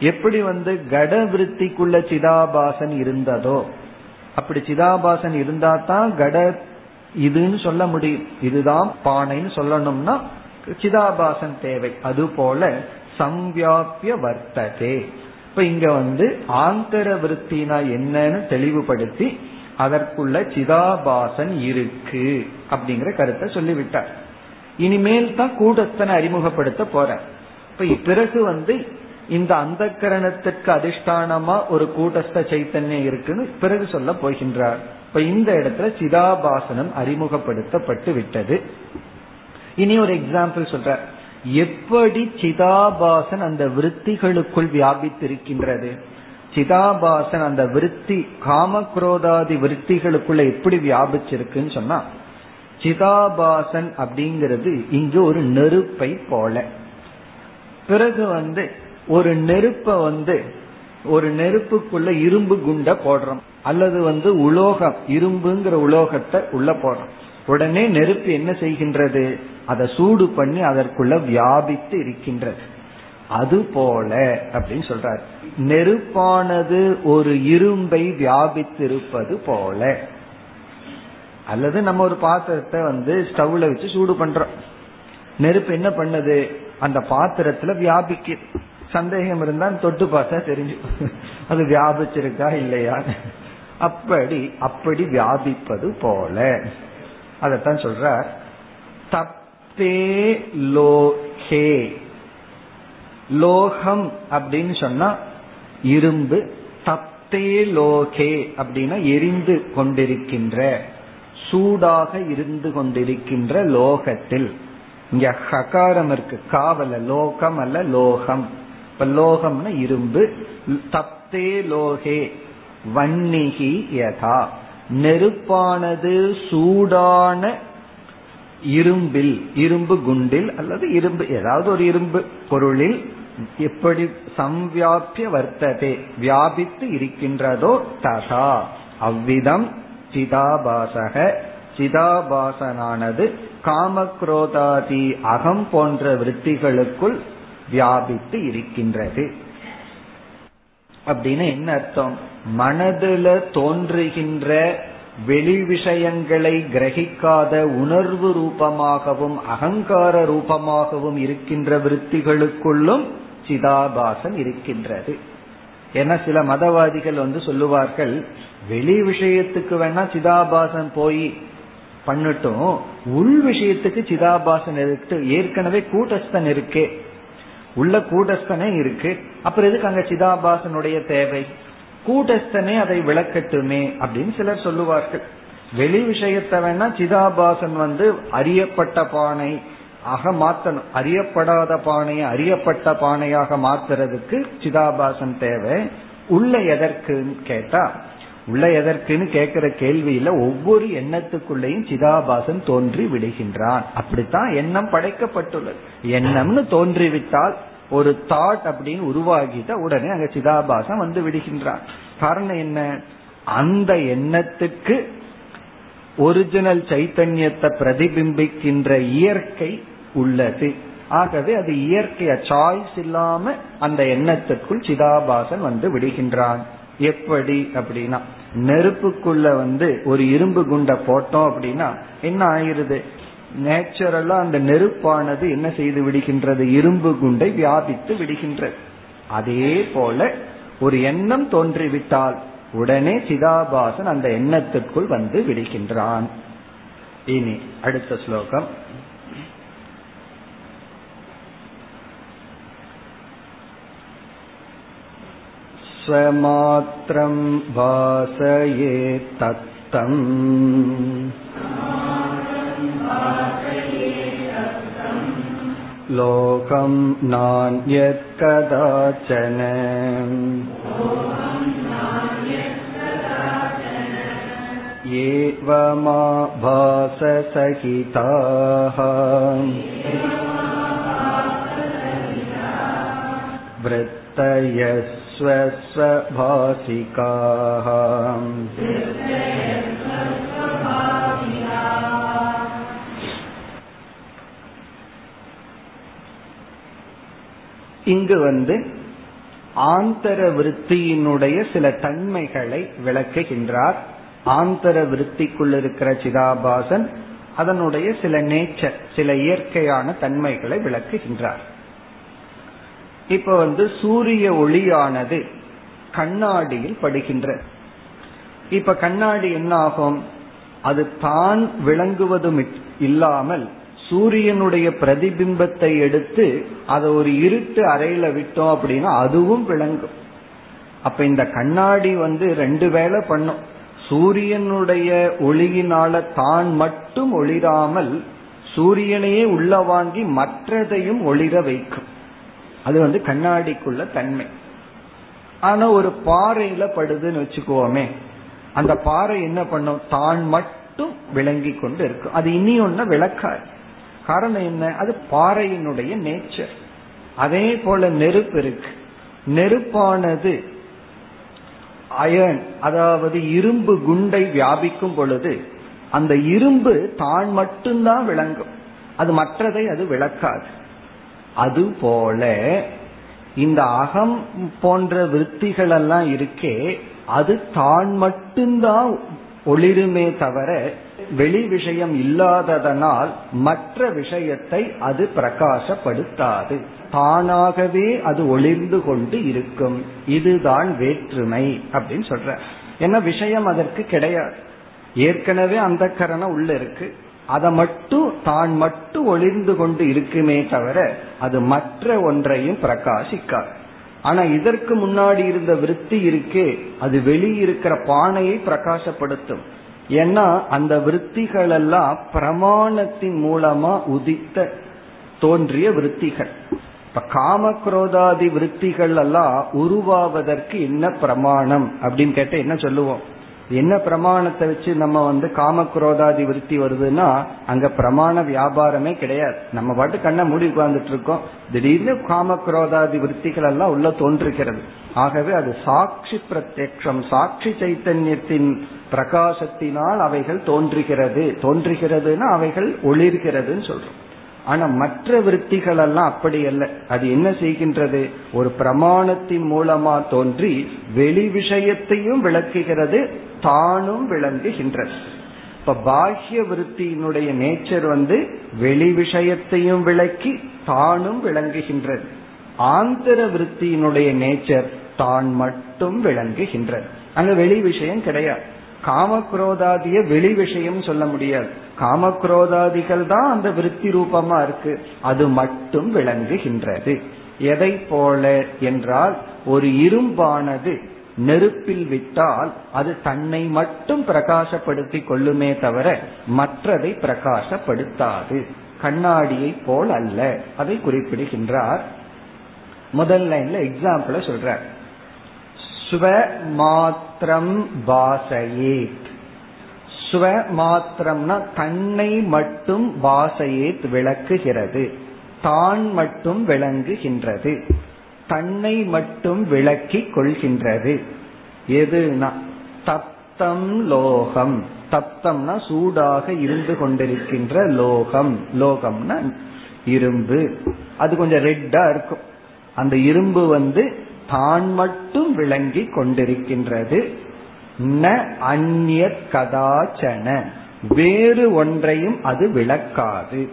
A: எப்படி வந்து கட விருத்திக்குள்ள சிதாபாசன் இருந்ததோ? அப்படி சிதாபாசன் இருந்தா தான் கட இதுன்னு சொல்ல முடியும். இதுதான் பானைன்னு சொல்லணும்னா சிதாபாசன் தேவை. அதுபோல சம்வியாபிய வர்த்ததே இப்ப இங்க வந்து ஆந்தர விருத்தினா என்னன்னு தெளிவுபடுத்தி அதற்குள்ள சிதாபாசன் இருக்கு அப்படிங்கிற கருத்தை சொல்லிவிட்டார். இனிமேல் தான் கூடத்தனை அறிமுகப்படுத்த போற. இப்ப பிறகு வந்து இந்த அந்த கரணத்திற்கு அதிஷ்டானமா ஒரு கூட்டஸ்த சைத்தன்யம் இருக்குன்னு பிறகு சொல்ல போகின்றார். இப்ப இந்த இடத்துல சிதாபாசனம் அறிமுகப்படுத்தப்பட்டு விட்டது. இனி ஒரு எக்ஸாம்பிள் சொல்ற. எப்படி சிதாபாசன் அந்த விருத்திகளுக்குள் வியாபித்திருக்கின்றது? சிதாபாசன் அந்த விருத்தி காமக்ரோதாதி விருத்திகளுக்குள்ள எப்படி வியாபிச்சிருக்குன்னு சொன்னா சிதாபாசன் அப்படிங்கிறது இங்கு ஒரு நெருப்பை போல. பிறகு வந்து ஒரு நெருப்ப வந்து ஒரு நெருப்புக்குள்ள இரும்பு குண்ட போடுறோம். அல்லது வந்து உலோகம் இரும்புங்கிற உலோகத்தை உள்ள போறோம். உடனே நெருப்பு என்ன செய்கின்றது? அதை சூடு பண்ணி அதற்குள்ள வியாபித்து இருக்கின்றது. அது போல அப்படின்னு சொல்றார். நெருப்பானது ஒரு இரும்பை வியாபித்திருப்பது போல. அல்லது நம்ம ஒரு பாத்திரத்தை வந்து ஸ்டவ்ல வச்சு சூடு பண்றோம். நெருப்பு என்ன பண்ணுது? அந்த பாத்திரத்துல வியாபிக்கு. சந்தேகம் இருந்தா தொட்டு பார்த்தா தெரிஞ்சு அது வியாபிச்சிருக்கா இல்லையா அப்படி அப்படி வியாபிப்பது போல. அதத்தான் சொல்ற தப்பே லோகே. லோகம் அப்படின்னு சொன்னா இரும்பு. தப்தே லோகே அப்படின்னா எரிந்து கொண்டிருக்கின்ற சூடாக இருந்து கொண்டிருக்கின்ற லோகத்தில். இங்க ஹகாரம் இருக்கு காவல லோகம் அல்ல லோகம். இப்ப லோகம்னா இரும்பு. தப்தே லோகே. வன்னிகி யதா. நெருப்பானது சூடான இரும்பில் இரும்பு குண்டில் அல்லது இரும்பு ஏதாவது ஒரு இரும்பு பொருளில் எப்படி சம்வியாபிய வர்த்ததே வியாபித்து இருக்கின்றதோ ததா. அவ்விதம் சிதாபாசக சிதாபாசனானது காமக்ரோதாதி அகம் போன்ற விருத்திகளுக்குள் வியாபித்து இருக்கின்றது. அப்படின்னு என்ன அர்த்தம்? மனதில் தோன்றுகின்ற வெளி விஷயங்களை கிரகிக்காத உணர்வு ரூபமாகவும் அகங்கார ரூபமாகவும் இருக்கின்ற விருத்திகளுக்குள்ளும் சிதாபாசன் இருக்கின்றது. ஏன்னா சில மதவாதிகள் வந்து சொல்லுவார்கள் வெளி விஷயத்துக்கு வேணா சிதாபாசன் போய் பண்ணட்டும் உள் விஷயத்துக்கு சிதாபாசன் இருக்கு ஏற்கனவே கூட்டஸ்தன் இருக்கே உள்ள கூட்டஸ்தனே இருக்கு அப்புறம் எதுக்கு அங்க சிதாபாசனுடைய தேவை? கூட்டஸ்தனே அதை விளக்கட்டுமே அப்படின்னு சிலர் சொல்லுவார்கள். வெளி விஷயத்தை வேணா சிதாபாசன் வந்து அறியப்பட்ட பானை ஆக மாத்தணும். அறியப்படாத பானையை அறியப்பட்ட பானையாக மாத்துறதுக்கு சிதாபாசன் தேவை. உள்ள எதற்குன்னு கேட்டா உள்ள எதற்குன்னு கேட்கிற கேள்வியில ஒவ்வொரு எண்ணத்துக்குள்ளேயும் சிதாபாசன் தோன்றி விடுகின்றான். அப்படித்தான் எண்ணம் படைக்கப்பட்டுள்ளது. எண்ணம்னு தோன்றிவிட்டால் ஒரு தாட் அப்படின்னு உருவாகிட்ட உடனே அங்க சிதாபாசம் வந்து விடுகின்றான் காரணம் என்ன? அந்த எண்ணத்துக்கு ஒரிஜினல் சைத்தன்யத்தை பிரதிபிம்பிக்கின்ற இயற்கை உள்ளது. ஆகவே அது இயற்கைய சாய்ஸ் இல்லாம அந்த எண்ணத்துக்குள் சிதாபாசன் வந்து விடுகின்றான். எப்படி அப்படின்னா நெருப்புக்குள்ள வந்து ஒரு இரும்பு குண்டை போட்டோம் அப்படின்னா என்ன ஆயிருது நேச்சுரலா அந்த நெருப்பானது என்ன செய்து விடுகின்றது இரும்பு குண்டை வியாபித்து விடுகின்றது அதே போல ஒரு எண்ணம் தோன்றிவிட்டால் உடனே சிதாபாசன் அந்த எண்ணத்திற்குள் வந்து விடுகின்றான் இனி அடுத்த ஸ்லோகம் स्वमात्रं भासये तत्तम् लोकं नान्यत् कदाचन एवमा இங்கு வந்து ஆந்தர விருத்தியினுடைய சில தன்மைகளை விளக்குகின்றார். ஆந்தர விருத்திக்குள் இருக்கிற சிதாபாசன் அதனுடைய சில நேச்சர் சில இயற்கையான தன்மைகளை விளக்குகின்றார். இப்ப வந்து சூரிய ஒளியானது கண்ணாடியில் படுகின்ற இப்ப கண்ணாடி என்ன ஆகும் அது தான் விளங்குவதும் இல்லாமல் சூரியனுடைய பிரதிபிம்பத்தை எடுத்து அதை ஒரு இருட்டு அறையில விட்டோம் அப்படின்னா அதுவும் விளங்கும். அப்ப இந்த கண்ணாடி வந்து ரெண்டு வேலை பண்ணும். சூரியனுடைய ஒளியினால தான் மட்டும் ஒளிராமல் சூரியனையே உள்ள வாங்கி மற்றதையும் ஒளிர வைக்கும். அது வந்து கண்ணாடிக்குள்ள தன்மை. ஆனா ஒரு பாறையில படுதுன்னு வச்சுக்கோமே அந்த பாறை என்ன பண்ணும்? தான் மட்டும் விளங்கி கொண்டு இருக்கும். அது இனி ஒன்ன விளக்காது. காரணம் என்ன? அது பாறையினுடைய நேச்சர் அதே போல நெருப்பு இருக்கு. நெருப்பானது அயன் அதாவது இரும்பு குண்டை வியாபிக்கும் பொழுது அந்த இரும்பு தான் மட்டும்தான் விளங்கும். அது மற்றதை அது விளக்காது. அதுபோல இந்த அகம் போன்ற விற்த்திகள் எல்லாம் இருக்கே அது தான் மட்டும்தான் ஒளிருமே தவிர வெளி விஷயம் இல்லாததனால் மற்ற விஷயத்தை அது பிரகாசப்படுத்தாது. தானாகவே அது ஒளிர்ந்து கொண்டு இருக்கும். இதுதான் வேற்றுமை அப்படின்னு சொல்ற. ஏன்னா விஷயம் அதற்கு கிடையாது. ஏற்கனவே அந்த கரணம் உள்ள இருக்கு. அதை மட்டும் தான் மட்டும் ஒளிர்ந்து கொண்டு இருக்குமே தவிர அது மற்ற ஒன்றையும் பிரகாசிக்காது. ஆனா இதற்கு முன்னாடி இருந்த விருத்தி இருக்கே அது வெளியிருக்கிற பானையை பிரகாசப்படுத்தும். ஏன்னா அந்த விற்த்திகள் எல்லாம் பிரமாணத்தின் மூலமா உதித்த தோன்றிய விற்த்திகள் இப்ப காமக்ரோதாதி விற்த்திகள் எல்லாம் உருவாவதற்கு என்ன பிரமாணம் அப்படின்னு கேட்ட என்ன சொல்லுவோம்? என்ன பிரமாணத்தை வச்சு நம்ம வந்து காமக்ரோதாதி விருத்தி வருதுன்னா அங்க பிரமாண வியாபாரமே கிடையாது. நம்ம பாட்டு கண்ணை மூடி உட்கார்ந்துட்டு இருக்கோம். திடீர்னு காமக்ரோதாதி விருத்திகள் எல்லாம் உள்ள தோன்றுகிறது. ஆகவே அது சாட்சி பிரத்யக்ஷம் சாட்சி சைத்தன்யத்தின் பிரகாசத்தினால் அவைகள் தோன்றுகிறது. தோன்றுகிறதுனா அவைகள் ஒளிர்கிறதுன்னு சொல்றோம். ஆனா மற்ற விற்த்திகள் எல்லாம் அப்படி அல்ல. அது என்ன செய்கின்றது? ஒரு பிரமாணத்தின் மூலமா தோன்றி வெளி விஷயத்தையும் விளக்குகிறது தானும் விளங்குகின்றது. இப்ப பாஹ்ய விருத்தியினுடைய நேச்சர் வந்து வெளி விஷயத்தையும் விளக்கி தானும் விளங்குகின்றது. ஆந்திர விருத்தியினுடைய நேச்சர் தான் மட்டும் விளங்குகின்றது. அங்க வெளி விஷயம் கிடையாது. காமக்ரோதாதிய வெளி விஷயம் சொல்ல முடியாது. காமக்ரோதாதிகள் தான் அந்த விருத்தி ரூபமா இருக்கு. அது மட்டும் விளங்குகின்றது. எதை போல என்றால் ஒரு இரும்பானது நெருப்பில் விட்டால் அது தன்னை மட்டும் பிரகாசப்படுத்தி கொள்ளுமே தவிர மற்றதை பிரகாசப்படுத்தாது. கண்ணாடியை போல் அல்ல. அதை குறிப்பிடுகின்றார். முதல் லைன்ல எக்ஸாம்பிள சொல்றார். ஸ்வ மாத்திரம் பாசையேத் ஸ்வ மாத்திரம்னா தன்னை மட்டும் பாசையேத் விளக்குகிறது. தான் மட்டும் விளங்குகின்றது. தன்னை மட்டும் விளக்கி கொள்கின்றது. எதுனா தப்தம் லோகம். தப்தம்னா சூடாக இருந்து கொண்டிருக்கின்ற லோகம். லோகம்னா இரும்பு. அது கொஞ்சம் ரெட்டா இருக்கும். அந்த இரும்பு வந்து தான் மட்டும் விளங்கி கொண்டிருக்கின்றது. ந அந்நிய கதாச்சன. வேறு ஒன்றையும் அது விளக்காது.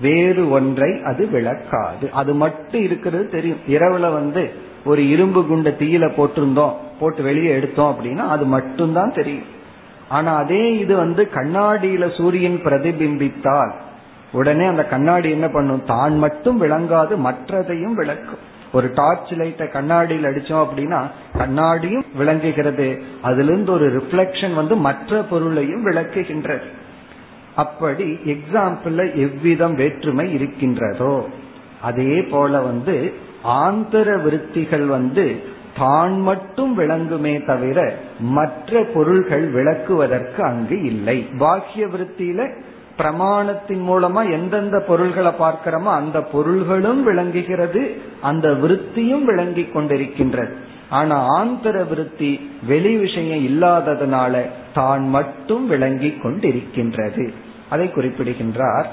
A: வேறு ஒன்றை அது விளக்காது. அது மட்டும் இருக்கிறது தெரியும். இரவுல வந்து ஒரு இரும்பு குண்ட தீயில போட்டிருந்தோம். போட்டு வெளியே எடுத்தோம் அப்படின்னா அது மட்டும்தான் தெரியும். ஆனா அதே இது வந்து கண்ணாடியில சூரியன் பிரதிபிம்பித்தால் உடனே அந்த கண்ணாடி என்ன பண்ணும்? தான் மட்டும் விளங்காது மற்றதையும் விளக்கும். ஒரு டார்ச் லைட்டை கண்ணாடியில் அடிச்சோம் அப்படின்னா கண்ணாடியும் விளங்குகிறது. அதிலிருந்து ஒரு ரிஃப்ளெக்ஷன் வந்து மற்ற பொருளையும் விளக்குகின்றது. அப்படி எக்ஸாம்பிள் எவ்விதம் வேற்றுமை இருக்கின்றதோ அதே போல வந்து ஆந்திர விருத்திகள் வந்து தான் மட்டும் விளங்குமே தவிர மற்ற பொருள்கள் விளக்குவதற்கு அங்கு இல்லை. பாக்கிய விருத்தியில பிரமாணத்தின் மூலமா எந்தெந்த பொருள்களை பார்க்கிறோமோ அந்த பொருள்களும் விளங்குகிறது அந்த விருத்தியும் விளங்கி கொண்டிருக்கின்றது. ஆனா ஆந்தர விருத்தி வெளி விஷயம் இல்லாததுனால தான் மட்டும் விளங்கி கொண்டிருக்கின்றது. அதை குறிப்பிடுகின்றார்.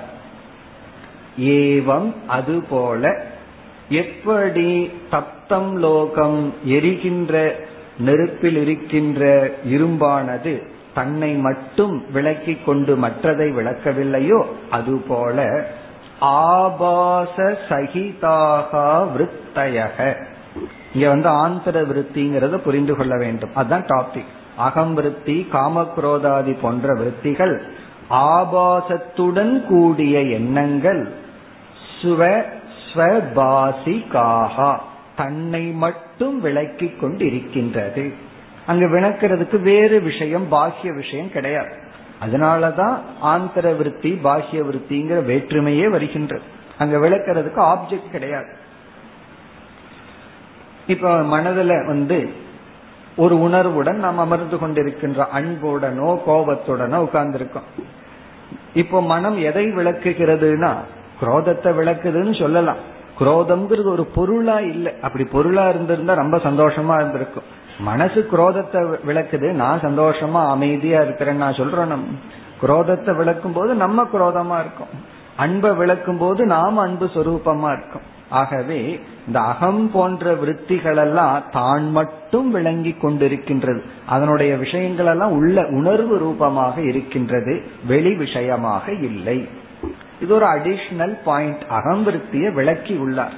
A: ஏவம் அதுபோல எப்படி தப்தம் லோகம் எரிகின்ற நெருப்பில் இருக்கின்ற இரும்பானது தன்னை மட்டும் விளக்கி கொண்டு மற்றதை விளக்கவில்லையோ அதுபோல ஆபாச சகிதாக விருத்தயக. இங்க வந்து ஆந்தர விருத்திங்கிறத புரிந்து கொள்ள வேண்டும். அதுதான் டாபிக் அகம் விருத்தி காமக்ரோதாதி போன்ற விருத்திகள் ஆபாசத்துடன் கூடிய எண்ணங்கள் சுவ ஸ்வபாசிகாகா தன்னை மட்டும் விளக்கி கொண்டிருக்கின்றது. அங்க விளக்கிறதுக்கு வேறு விஷயம் பாக்கிய விஷயம் கிடையாது. அதனாலதான் ஆந்திர விருத்தி பாக்கிய விருத்திங்கிற வேற்றுமையே வருகின்றது அங்க விளக்கிறதுக்கு ஆப்ஜெக்ட் கிடையாது. இப்ப மனதுல வந்து ஒரு உணர்வுடன் நாம் அமர்ந்து கொண்டிருக்கின்ற அன்புடனோ கோபத்துடனோ உட்கார்ந்துருக்கோம். இப்போ மனம் எதை விளக்குகிறதுனா குரோதத்தை விளக்குதுன்னு சொல்லலாம். குரோதம்ங்கிறது ஒரு பொருளா இல்லை. அப்படி பொருளா இருந்திருந்தா ரொம்ப சந்தோஷமா இருந்திருக்கும். மனசு குரோதத்தை விளக்குது. நான் சந்தோஷமா அமைதியா இருக்கிறேன்னு நான் சொல்றேன். நம் குரோதத்தை விளக்கும் போது நம்ம குரோதமா இருக்கும். அன்பை விளக்கும் போது நாம் அன்பு சொரூபமா இருக்கும். ஆகவே இந்த அகம் போன்ற விற்த்திகள் எல்லாம் தான் மட்டும் விளங்கி கொண்டிருக்கின்றது. அதனுடைய விஷயங்கள் எல்லாம் உள்ள உணர்வு ரூபமாக இருக்கின்றது. வெளி விஷயமாக இல்லை. இது ஒரு அடிஷனல் பாயிண்ட் அகம் விற்த்திய விளக்கி உள்ளார்.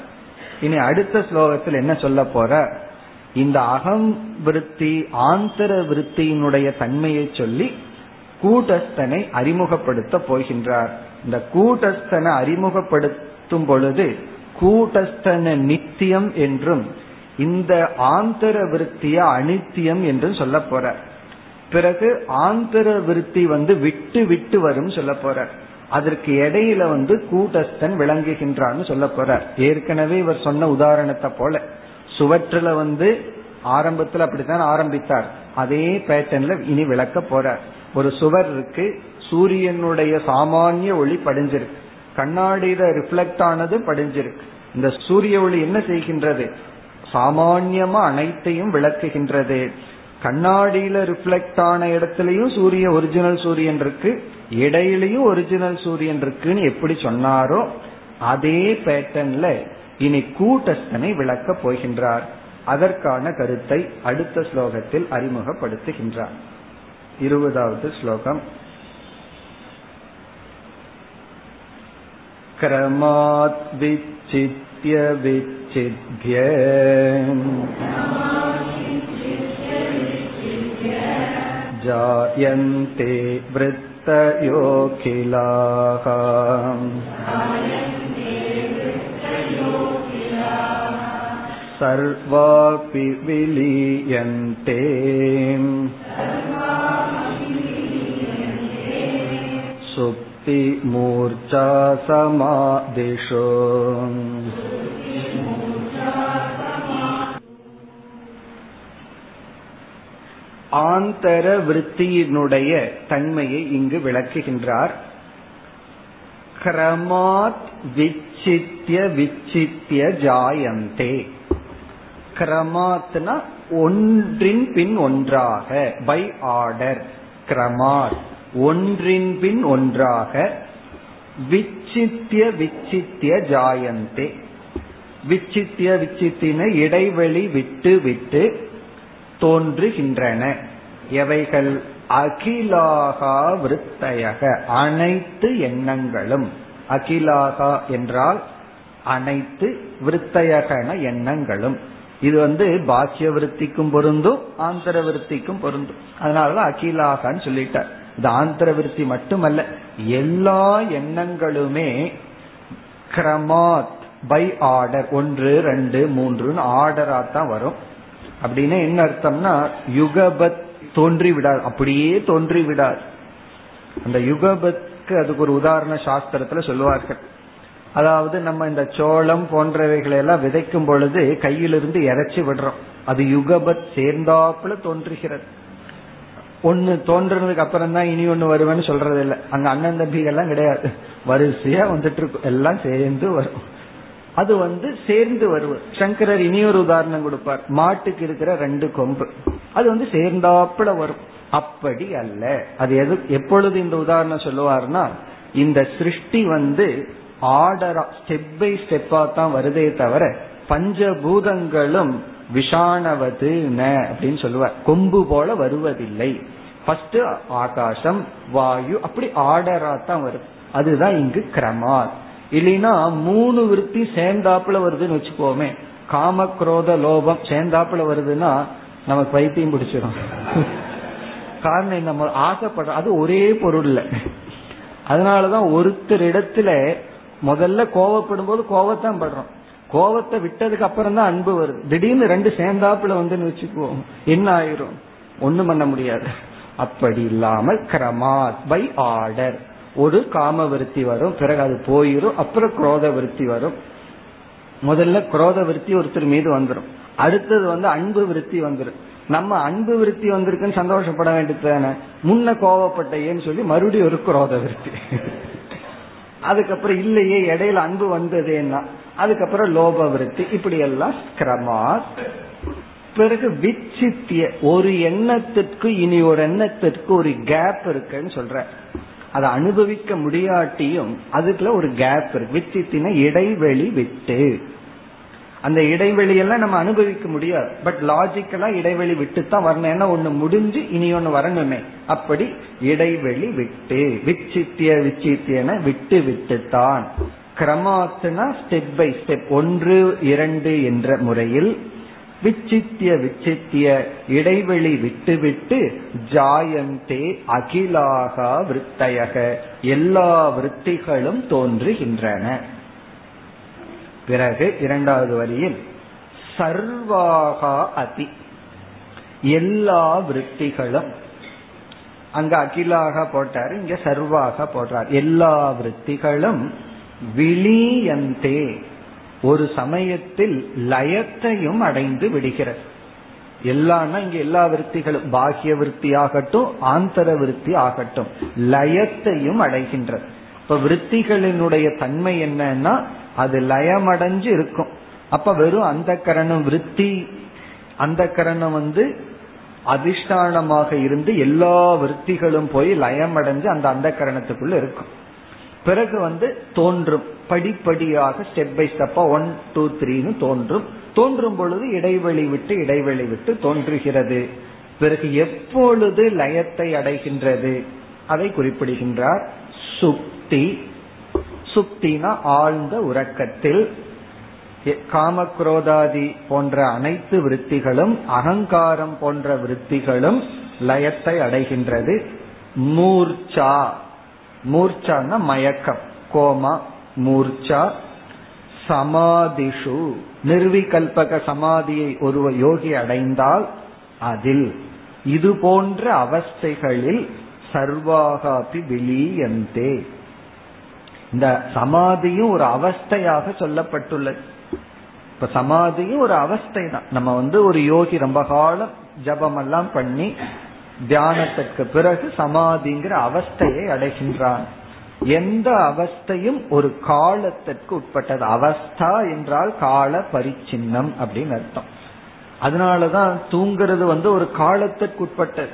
A: இனி அடுத்த ஸ்லோகத்தில் என்ன சொல்ல போற? இந்த அகம் விருத்தி ஆந்தர விருத்தியினுடைய தன்மையை சொல்லி கூட்டஸ்தனை அறிமுகப்படுத்த போகின்றார். இந்த கூட்டஸ்தனை அறிமுகப்படுத்தும் பொழுது கூட்டஸ்தன நித்தியம் என்றும் இந்த ஆந்தர விருத்திய அனித்தியம் என்றும் சொல்ல போற. பிறகு ஆந்தர விருத்தி வந்து விட்டு விட்டு வரும் சொல்ல போற. அதற்கு இடையில வந்து கூட்டஸ்தன் விளங்குகின்றான்னு சொல்ல போறார் ஏற்கனவே இவர் சொன்ன உதாரணத்தை போல. சுவற்றுல வந்து ஆரம்பத்துல அப்படித்தான் ஆரம்பித்தார். அதே பேட்டர்ன்ல இனி விளக்க போறார். ஒரு சுவர் இருக்கு சூரியனுடைய சாமானிய ஒளி படிஞ்சிருக்கு. கண்ணாடியில ரிஃப்ளெக்ட் ஆனது படிஞ்சிருக்கு. இந்த சூரிய ஒளி என்ன செய்கின்றது? சாமான்யமா அனைத்தையும் விளக்குகின்றது. கண்ணாடியில ரிஃப்ளெக்ட் ஆன இடத்துலயும் சூரிய ஒரிஜினல் சூரியன் இருக்கு. இடையிலையும் ஒரிஜினல் சூரியன் இருக்குன்னு எப்படி சொன்னாரோ அதே பேட்டர்ன்ல இனி கூட்டஸ்தனை விளக்கப் போகின்றார் அதற்கான கருத்தை அடுத்த ஸ்லோகத்தில் அறிமுகப்படுத்துகின்றார் இருபதாவது ஸ்லோகம் क्रमात् विच्चित्य विच्छिद्य जायन्ते वृत्तयोऽखिलाः सर्वापि विलीयन्ते सुप्तिमूर्च्छा समादिषु ஆந்தர விற்த்தியினுடைய தன்மையை இங்கு விளக்குகின்றார் கிரமாத் விச்சித்திய விச்சித்திய ஜாயந்தே கிரமாத்னா ஒன்றின் பின் ஒன்றாக பை ஆர்டர் கிரமாத் ஒன்றின் பின் ஒன்றாக விச்சித்திய விச்சித்திய ஜாயந்தே. விச்சித்திய விச்சித்தின இடைவெளி விட்டு விட்டு தோன்றுகின்றன. எவைகள்? அகிலாகா விருத்தயக அனைத்து எண்ணங்களும். அகிலாகா என்றால் அனைத்து விருத்தயகன எண்ணங்களும். இது வந்து பாக்கிய விருத்திக்கும் பொருந்தும் ஆந்திர விருத்திக்கும் பொருந்தும். அதனாலதான் அகிலாகான்னு சொல்லிட்டார். இது ஆந்திர விருத்தி மட்டுமல்ல எல்லா எண்ணங்களுமே கிரமாத் பை ஆர்டர் ஒன்று ரெண்டு மூன்றுன்னு ஆர்டரா தான் வரும். அப்படின்னு என்ன அர்த்தம்னா யுகபத் தோன்றி விடாது அப்படியே தோன்றி விடாது அந்த யுகபத்துக்கு அதுக்கு ஒரு உதாரண சாஸ்திரத்துல சொல்லுவார்கள். அதாவது நம்ம இந்த சோளம் போன்றவைகளை எல்லாம் விதைக்கும் பொழுது கையிலிருந்து இறைச்சி விடுறோம். அது யுகபத் சேர்ந்தாப்புல தோன்றுகிறது. ஒன்னு தோன்றதுக்கு அப்புறம் தான் இனி ஒண்ணு வருவேன்னு சொல்றது இல்லை அங்க அண்ணன் தம்பிகள்லாம் கிடையாது. வரிசையா வந்துட்டு இருக்கும் எல்லாம் சேர்ந்து வரும். அது வந்து சேர்ந்து வருவது. சங்கரர் இனி ஒரு உதாரணம் கொடுப்பார். மாட்டுக்கு இருக்கிற ரெண்டு கொம்பு. அது வந்து சேர்ந்தாப்புல வரும். அப்படி அல்ல. அது எது எப்பொழுது இந்த உதாரணம் சொல்லுவார்னா இந்த சிருஷ்டி வந்து ஆர்டரா ஸ்டெப் பை ஸ்டெப்பா தான் வருதே தவிர பஞ்சபூதங்களும் விஷானவது ந அப்படின்னு சொல்லுவார் கொம்பு போல வருவதில்லை. ஃபர்ஸ்ட் ஆகாசம் வாயு அப்படி ஆர்டரா தான் வரும். அதுதான் இங்கு கிரமாத் இல்லைன்னா மூணு விற்பி சேர்ந்தாப்புல வருதுன்னு வச்சுக்கோமே. காம குரோத லோபம் சேர்ந்தாப்புல வருதுன்னா நமக்கு வைத்தியம் பிடிச்சிடும் காரணம் நம்ம ஆசைப்படுறோம் அது ஒரே பொருள் இல்ல அதனாலதான் ஒருத்தர் இடத்துல முதல்ல கோவப்படும் போது கோவத்தான் படுறோம். கோவத்தை விட்டதுக்கு அப்புறம் தான் அன்பு வருது. திடீர்னு ரெண்டு சேர்ந்தாப்புல வந்துன்னு வச்சுக்குவோம். என்ன ஆயிரும்? ஒண்ணும் பண்ண முடியாது. அப்படி இல்லாமல் கிரமாத் பை ஆர்டர். ஒரு காம விருத்தி வரும் பிறகு அது போயிரும் அப்புறம் குரோத விருத்தி வரும். முதல்ல குரோத விருத்தி ஒருத்தர் மீது வந்துடும் அடுத்தது வந்து அன்பு விருத்தி வந்துடும் நம்ம அன்பு விருத்தி வந்திருக்குன்னு சந்தோஷப்பட வேண்டியது தானே? முன்ன கோவப்பட்டையேன்னு சொல்லி மறுபடியும் ஒரு குரோத விருத்தி அதுக்கப்புறம் இல்லையே இடையில அன்பு வந்ததேன்னா அதுக்கப்புறம் லோப விருத்தி இப்படி எல்லாம் பிறகு விச்சித்திய ஒரு எண்ணத்திற்கு இனி ஒரு எண்ணத்திற்கு ஒரு கேப் இருக்குன்னு சொல்ற. அதை அனுபவிக்க முடியாட்டியும் அதுக்குள்ள ஒரு கேப் இருக்கு. விச்சித்தின இடைவெளி விட்டு. அந்த இடைவெளியெல்லாம் நம்ம அனுபவிக்க முடியாது. பட் லாஜிக்கலா இடைவெளி விட்டு தான் வரணும். ஏன்னா ஒண்ணு முடிஞ்சு இனி ஒண்ணு வரணுமே. அப்படி இடைவெளி விட்டு விச்சித்திய விச்சித்தியன விட்டு விட்டு தான் கிரமாத்துனா ஸ்டெப் பை ஸ்டெப் ஒன்று இரண்டு என்ற முறையில் விச்சித்திய விச்சித்திய இடைவெளி விட்டு விட்டு ஜாயந்தே அகிலாகா விருத்தையக. எல்லா விருத்திகளும் தோன்றுகின்றன. பிறகு இரண்டாவது வரியில் சர்வாகா அதி எல்லா விருத்திகளும். அங்க அகிலாக போட்டார் இங்க சர்வாக போடுறார். எல்லா விருத்திகளும் விளியந்தே ஒரு சமயத்தில் லயத்தையும் அடைந்து விடுகிறது. எல்லாம்னா இங்க எல்லா விற்த்திகளும் பாகிய விற்பி ஆகட்டும் ஆந்தர விற்பி ஆகட்டும் லயத்தையும் அடைகின்றது. இப்ப விற்த்திகளினுடைய தன்மை என்னன்னா அது லயமடைஞ்சு இருக்கும். அப்ப வெறும் அந்த கரணம் விற்பி அந்த கரணம் வந்து அதிஷ்டானமாக இருந்து எல்லா விற்த்திகளும் போய் லயம் அடைஞ்சு அந்த அந்த கரணத்துக்குள்ள இருக்கும். பிறகு வந்து தோன்றும். படிப்படியாக ஸ்டெப் பை ஸ்டெப்பா ஒன் டூ த்ரீன்னு தோன்றும். தோன்றும் பொழுது இடைவெளி விட்டு இடைவெளி விட்டு தோன்றுகிறது. பிறகு எப்பொழுது லயத்தை அடைகின்றது? அதை குறிப்பிடுகின்றார். சுக்தி சுக்தினா ஆழ்ந்த உறக்கத்தில் காமக்ரோதாதி போன்ற அனைத்து விருத்திகளும் அகங்காரம் போன்ற விருத்திகளும் லயத்தை அடைகின்றது. மூர்ச்சா. மூர்ச்சான மயக்கம். கோமா மூர்ச்சா. சமாதிஷு. நிர்விகல்பக சமாதியை ஒருவ யோகி அடைந்தால் அதில். இது போன்ற அவஸ்தைகளில் சர்வாகாபி வெளியந்தே இந்த சமாதியும் ஒரு அவஸ்தையாக சொல்லப்பட்டுள்ளது. இப்ப சமாதியும் ஒரு அவஸ்தை தான் நம்ம வந்து ஒரு யோகி ரொம்ப காலம் ஜபம் எல்லாம் பண்ணி தியானத்திற்கு பிறகு சமாதிங்கிற அவஸ்தையை அடைகின்றான். எந்த அவஸ்தையும் ஒரு காலத்திற்கு உட்பட்டது. அவஸ்தா என்றால் கால பரிச்சின்னம் அப்படின்னு அர்த்தம். அதனாலதான் தூங்குறது வந்து ஒரு காலத்திற்கு உட்பட்டது.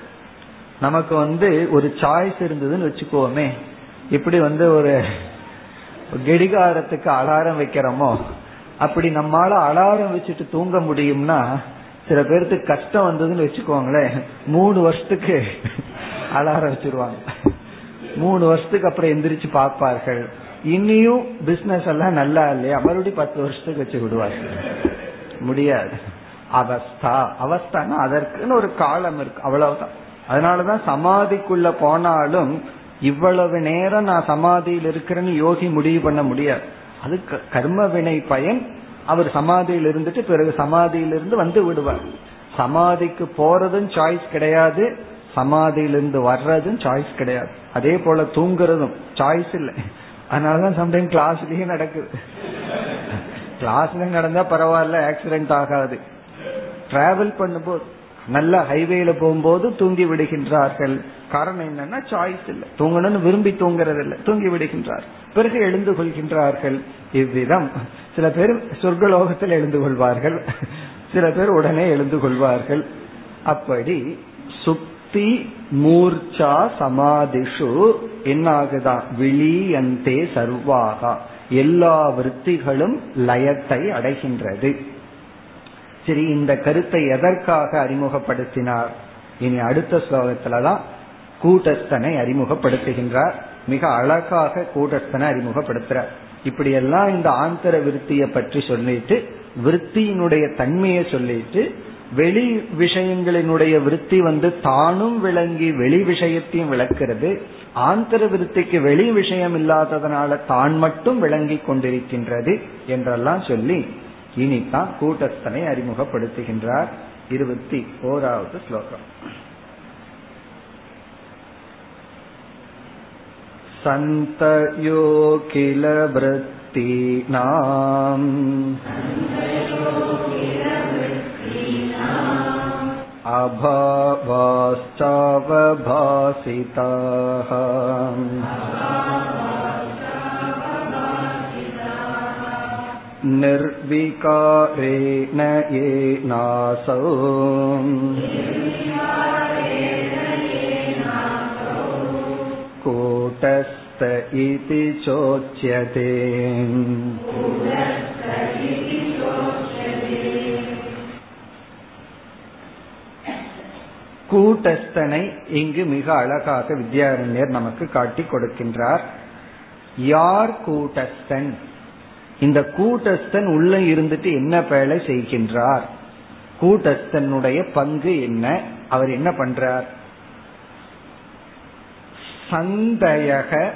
A: நமக்கு வந்து ஒரு சாய்ஸ் இருந்ததுன்னு வச்சுக்கோமே. இப்படி வந்து ஒரு கெடிகாரத்துக்கு அலாரம் வைக்கிறோமோ? அப்படி நம்மால அலாரம் வச்சுட்டு தூங்க முடியும்னா சில பேருக்கு கஷ்டம் வந்ததுன்னு வச்சுக்கோங்களேன். மூணு வருஷத்துக்கு அலாரம் வச்சிருவாங்க. மூணு வருஷத்துக்கு அப்புறம் எந்திரிச்சு பார்ப்பார்கள். இனியும் பிசினஸ் எல்லாம் நல்லா இல்லையா? மறுபடியும் பத்து வருஷத்துக்கு வச்சு விடுவார்கள். முடியாது. அவஸ்தா. அவஸ்தான்னா அதற்குன்னு ஒரு காலம் இருக்கு. அவ்வளவுதான். அதனாலதான் சமாதிக்குள்ள போனாலும் இவ்வளவு நேரம் நான் சமாதியில் இருக்கிறேன்னு யோகி முடிவு பண்ண முடியாது. அது கர்ம வினை பயன். அவர் சமாதியில் இருந்துட்டு பிறகு சமாதியிலிருந்து வந்து விடுவார். சமாதிக்கு போறதும் சாய்ஸ் கிடையாது. சமாதியிலிருந்து வர்றதும் சாய்ஸ் கிடையாது. அதே போல தூங்குறதும் சாய்ஸ் இல்லை. அதனாலதான் சம்டைம் கிளாஸ்லயே நடக்குது. கிளாஸ்ல நடந்தா பரவாயில்ல ஆக்சிடென்ட் ஆகாது. டிராவல் பண்ணும்போது நல்ல ஹைவேல போகும்போது தூங்கி விடுகின்றார்கள். காரணம் என்னன்னா சாய்ஸ் இல்லை. தூங்கணும்னு விரும்பி தூங்குறது இல்லை தூங்கி விடுகின்றார். பிறகு எழுந்து கொள்கின்றார்கள். இவ்விதம். சில பேர் சொர்க்கலோகத்தில் எழுந்து கொள்வார்கள். சில பேர் உடனே எழுந்து கொள்வார்கள். அப்படி சுக்தி மூர்ச்சா சமாதிஷு என்னாகுதான் விழியந்தே சர்வாகா. எல்லா விற்த்திகளும் லயத்தை அடைகின்றது. சரி இந்த கருத்தை எதற்காக அறிமுகப்படுத்தினார்? இனி அடுத்த ஸ்லோகத்துலதான் கூட்டஸ்தனை அறிமுகப்படுத்துகின்றார். மிக அழகாக கூட்டஸ்தனை அறிமுகப்படுத்துறார். இப்படியெல்லாம் இந்த ஆந்தர விருத்திய பற்றி சொல்லிட்டு விருத்தியினுடைய தன்மையை சொல்லிட்டு வெளி விஷயங்களினுடைய விருத்தி வந்து தானும் விளங்கி வெளி விஷயத்தையும் விளக்கிறது. ஆந்தர விருத்திக்கு வெளி விஷயம் இல்லாததனால தான் மட்டும் விளங்கி கொண்டிருக்கின்றது என்றெல்லாம் சொல்லி இனித்தான் கூட்டஸ்தனை அறிமுகப்படுத்துகின்றார் இருபத்தி ஓராவது ஸ்லோகம் सन्तयो किल वृत्तीनाम् अभावाश्चावभासिताः निर्विकारेण येनासौ कूटस्थ इति चोच्यते கூட்டஸ்தனை இங்கு மிக அழகாக வித்யாரண்யர் நமக்கு காட்டி கொடுக்கின்றார் யார் கூட்டஸ்தன் இந்த கூட்டஸ்தன் உள்ள இருந்துட்டு என்ன வேலை செய்கின்றார்? கூட்டஸ்தனுடைய பங்கு என்ன? அவர் என்ன பண்றார்? சந்தயக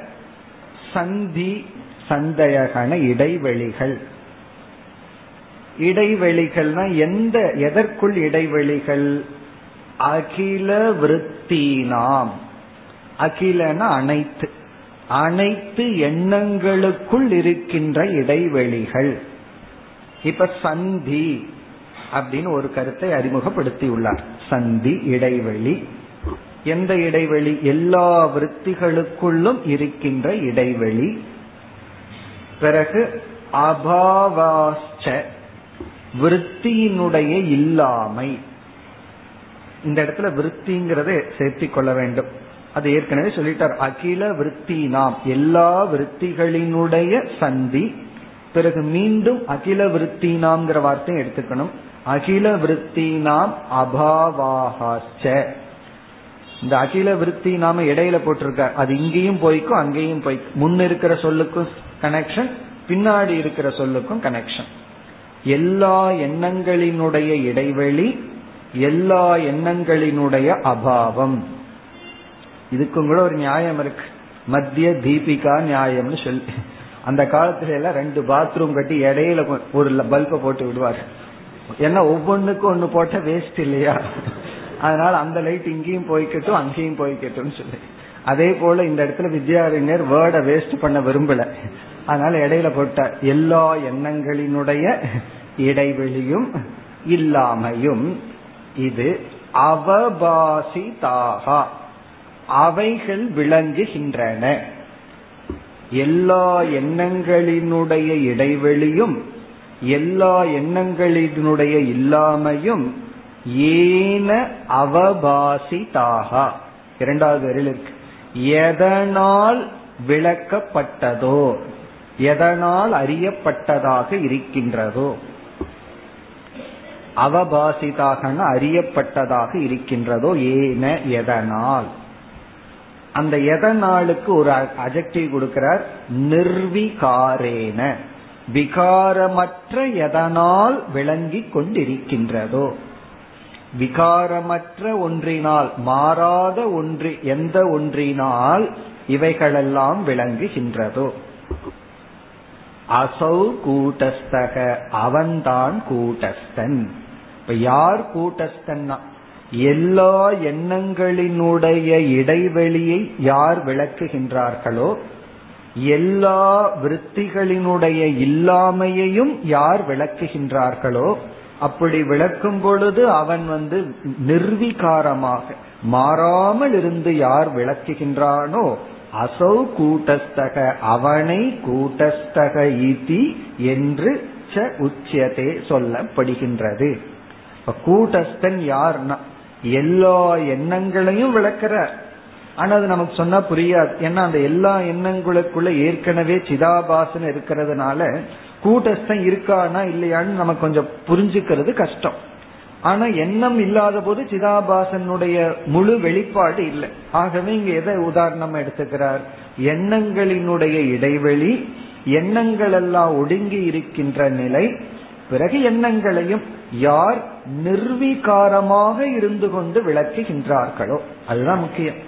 A: சந்தி சந்தயகன இடைவெளிகள். இடைவெளிகள்னா எந்த எதற்குள் இடைவெளிகள்? அகில விருத்தினாம். அகிலன அனைத்து. அனைத்து எண்ணங்களுக்குள் இருக்கின்ற இடைவெளிகள். இப்ப சந்தி அப்படின்னு ஒரு கருத்தை அறிமுகப்படுத்தி உள்ளார் சந்தி இடைவெளி. எந்த இடைவெளி? எல்லா விற்த்திகளுக்குள்ளும் இருக்கின்ற இடைவெளி. பிறகு அபாவாச்ச விற்த்தியினுடைய இல்லாமை. இந்த இடத்துல விருத்திங்கிறத சேர்த்திக் கொள்ள வேண்டும். அது ஏற்கனவே சொல்லிட்டார் அகில விருத்தி நாம் எல்லா விருத்திகளினுடைய சந்தி பிறகு மீண்டும் அகில விருத்தி நாம்ங்கிற வார்த்தையை எடுத்துக்கணும். அகில விருத்தி நாம் அபாவாகாச்ச இந்த அகில விருத்தி நாம இடையில போட்டிருக்கார். அது இங்கேயும் போய்க்கும் அங்கேயும் போய்க்கும். முன் இருக்கிற சொல்லுக்கும் கனெக்ஷன் பின்னாடி இருக்கிற சொல்லுக்கும் கனெக்ஷன் எல்லா எண்ணங்களினுடைய இடைவெளி எல்லா எண்ணங்களினுடைய அபாவம். இதுக்கும் கூட ஒரு நியாயம் இருக்கு. மத்திய தீபிகா நியாயம்னு சொல்லி. அந்த காலத்துல எல்லாம் ரெண்டு பாத்ரூம் கட்டி இடையில ஒரு பல்ப போட்டு விடுவார். ஏன்னா ஒவ்வொன்றுக்கும் ஒண்ணு போட்ட வேஸ்ட் இல்லையா? அதனால அந்த லைட் இங்கேயும் போய்க்கட்டும் அங்கேயும் போய்க்கட்டும் சொல்லி. அதே போல இந்த இடத்துல வித்யாரண்யர் வேர்டை வேஸ்ட் பண்ண விரும்பல. அதனால இடையில போட்ட எல்லா எண்ணங்களினுடைய இடைவெளியும் இல்லாமையும் இது அவபாசிதாக. அவைகள் விளங்குகின்றன. எல்லா எண்ணங்களினுடைய இடைவெளியும் எல்லா எண்ணங்களினுடைய இல்லாமையும் ஏன அவபாசிதாக. இரண்டாவது வரையில் இருக்கு. எதனால் விளக்கப்பட்டதோ எதனால் அறியப்பட்டதாக இருக்கின்றதோ. அவபாசிதாகன அறியப்பட்டதாக இருக்கின்றதோ ஏன எதனால். அந்த எதனாலுக்கு ஒரு அஜெக்டிவ் கொடுக்கிறார்? நிர்விகாரேன. விகாரமற்ற எதனால் விளங்கி கொண்டிருக்கின்றதோ. விகாரமற்ற ஒன்றினால் மாறாத ஒன்றி எந்த ஒன்றினால் இவைகளெல்லாம் விளங்குகின்றதோ. அசௌ கூட்டஸ்தக அவன்தான் கூட்டஸ்தன். இப்ப யார் கூட்டஸ்தன்னா எல்லா எண்ணங்களினுடைய இடைவெளியை யார் விளக்குகின்றார்களோ எல்லா விற்த்திகளினுடைய இல்லாமையையும் யார் விளக்குகின்றார்களோ அப்படி விளக்கும் பொழுது அவன் வந்து நிர்வீகாரமாக மாறாமல் இருந்து யார் விளக்குகின்றானோ அசௌ கூட்டஸ்தக அவனை கூட்டஸ்தக ஈதி என்று ச உச்சியதே சொல்லப்படுகின்றது. கூட்டஸ்தன் யார்னா எல்லா எண்ணங்களையும் விளக்கிறார் ஆனா அது நமக்கு சொன்னா புரியாது. ஏன்னா அந்த எல்லா எண்ணங்களுக்குள்ள ஏற்கனவே சிதாபாசன் இருக்கிறதுனால கூட்டஸ்தம் இருக்கானா இல்லையான்னு நமக்கு கொஞ்சம் புரிஞ்சுக்கிறது கஷ்டம். ஆனா எண்ணம் இல்லாத போது சிதாபாசனுடைய முழு வெளிப்பாடு இல்லை. ஆகவே இங்க எதை உதாரணமா எடுத்துக்கிறார்? எண்ணங்களினுடைய இடைவெளி எண்ணங்கள் எல்லாம் ஒடுங்கி இருக்கின்ற நிலை பிறகு எண்ணங்களையும் யார் நிர்வீகாரமாக இருந்து கொண்டு விளக்குகின்றார்களோ அதுதான் முக்கியம்.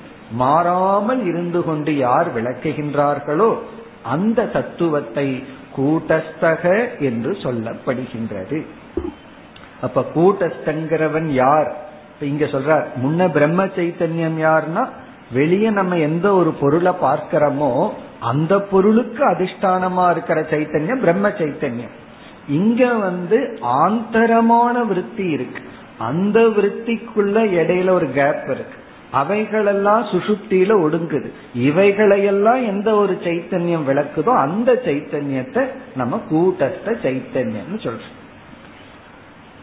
A: மாறாமல் இருந்து கொண்டு யார் விளக்குகின்றார்களோ அந்த தத்துவத்தை கூட்டஸ்தக என்று சொல்லப்படுகின்றது. அப்ப கூட்டஸ்தங்கிறவன் யார்? இங்க சொல்றார் முன்ன பிரம்ம சைத்தன்யம் யார்னா வெளியே நம்ம எந்த ஒரு பொருளை பார்க்கிறோமோ அந்த பொருளுக்கு அதிஷ்டானமா இருக்கிற சைத்தன்யம் பிரம்ம சைத்தன்யம். இங்க வந்து ஆந்தரமான விருத்தி இருக்கு. அந்த விருத்திக்குள்ள இடையில ஒரு கேப் இருக்கு. அவைகளெல்லாம் சுசுப்தியில ஒடுங்குது. இவைகளையெல்லாம் எந்த ஒரு சைத்தன்யம் விளக்குதோ அந்த சைத்தன்யத்தை நம்ம கூட்டஸ்த சைத்தன்யம்னு சொல்றோம்.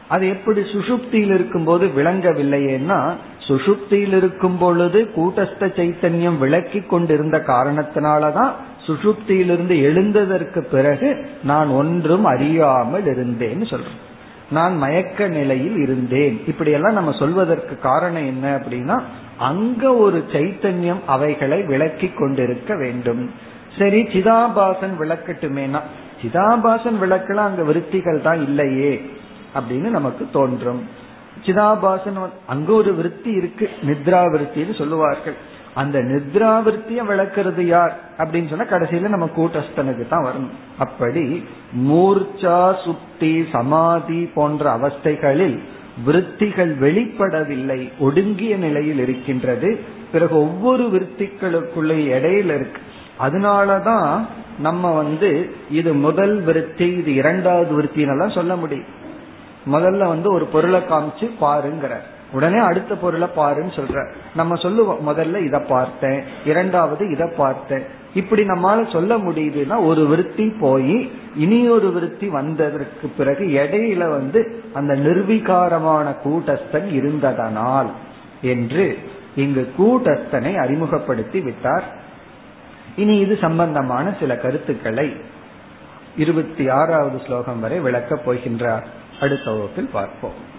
A: அது எப்படி சுசுப்தியில் இருக்கும்போது விளங்கவில்லையேன்னா சுசுப்தியில் இருக்கும் பொழுது கூட்டஸ்த சைத்தன்யம் விளக்கி கொண்டிருந்த காரணத்தினாலதான் சுசுப்தியிலிருந்து எழுந்ததற்கு பிறகு நான் ஒன்றும் அறியாமல் இருந்தேன்னு சொல்றேன் நான் மயக்க நிலையில் இருந்தேன். இப்படியெல்லாம் நம்ம சொல்வதற்கு காரணம் என்ன அப்படின்னா அங்க ஒரு சைத்தன்யம் அவைகளை விளக்கி கொண்டிருக்க வேண்டும். சரி சிதாபாசன் விளக்கட்டுமேனா? சிதாபாசன் விளக்கலாம் அங்க விருத்திகள் தான் இல்லையே அப்படின்னு நமக்கு தோன்றும். சிதாபாசன் அங்க ஒரு விருத்தி இருக்கு நித்ரா விருத்தின்னு சொல்லுவார்கள். அந்த நித்ராவிருத்தியை விளக்குறது யார்? அப்படின்னு சொன்னா கடைசியில நம்ம கூட்டஸ்தனுக்கு தான் வரணும். அப்படி மூர்ச்சா சுப்தி சமாதி போன்ற அவஸ்தைகளில் விருத்திகள் வெளிப்படவில்லை ஒடுங்கிய நிலையில் இருக்கின்றது. பிறகு ஒவ்வொரு விருத்திகளுக்குள்ள இடையில இருக்கு. அதனாலதான் நம்ம வந்து இது முதல் விருத்தி இது இரண்டாவது விருத்தினெல்லாம் சொல்ல முடியும். முதல்ல வந்து ஒரு பொருளை காமிச்சு பாருங்கிறார். உடனே அடுத்த பொருளை பாருன்னு சொல்ற. நம்ம சொல்லுவோம் முதல்ல இதை பார்த்தேன் இரண்டாவது இதை பார்த்தேன். இப்படி நம்மால சொல்ல முடியுதுன்னா ஒரு விருத்தி போய் இனி ஒரு விருத்தி வந்ததற்கு பிறகு இடையில வந்து அந்த நிர்வீகாரமான கூட்டஸ்தன் இருந்ததனால் என்று இங்கு கூட்டஸ்தனை அறிமுகப்படுத்தி விட்டார். இனி இது சம்பந்தமான சில கருத்துக்களை இருபத்தி ஆறாவது ஸ்லோகம் வரை விளக்கப் போகின்றார். அடுத்த வகுப்பில் பார்ப்போம்.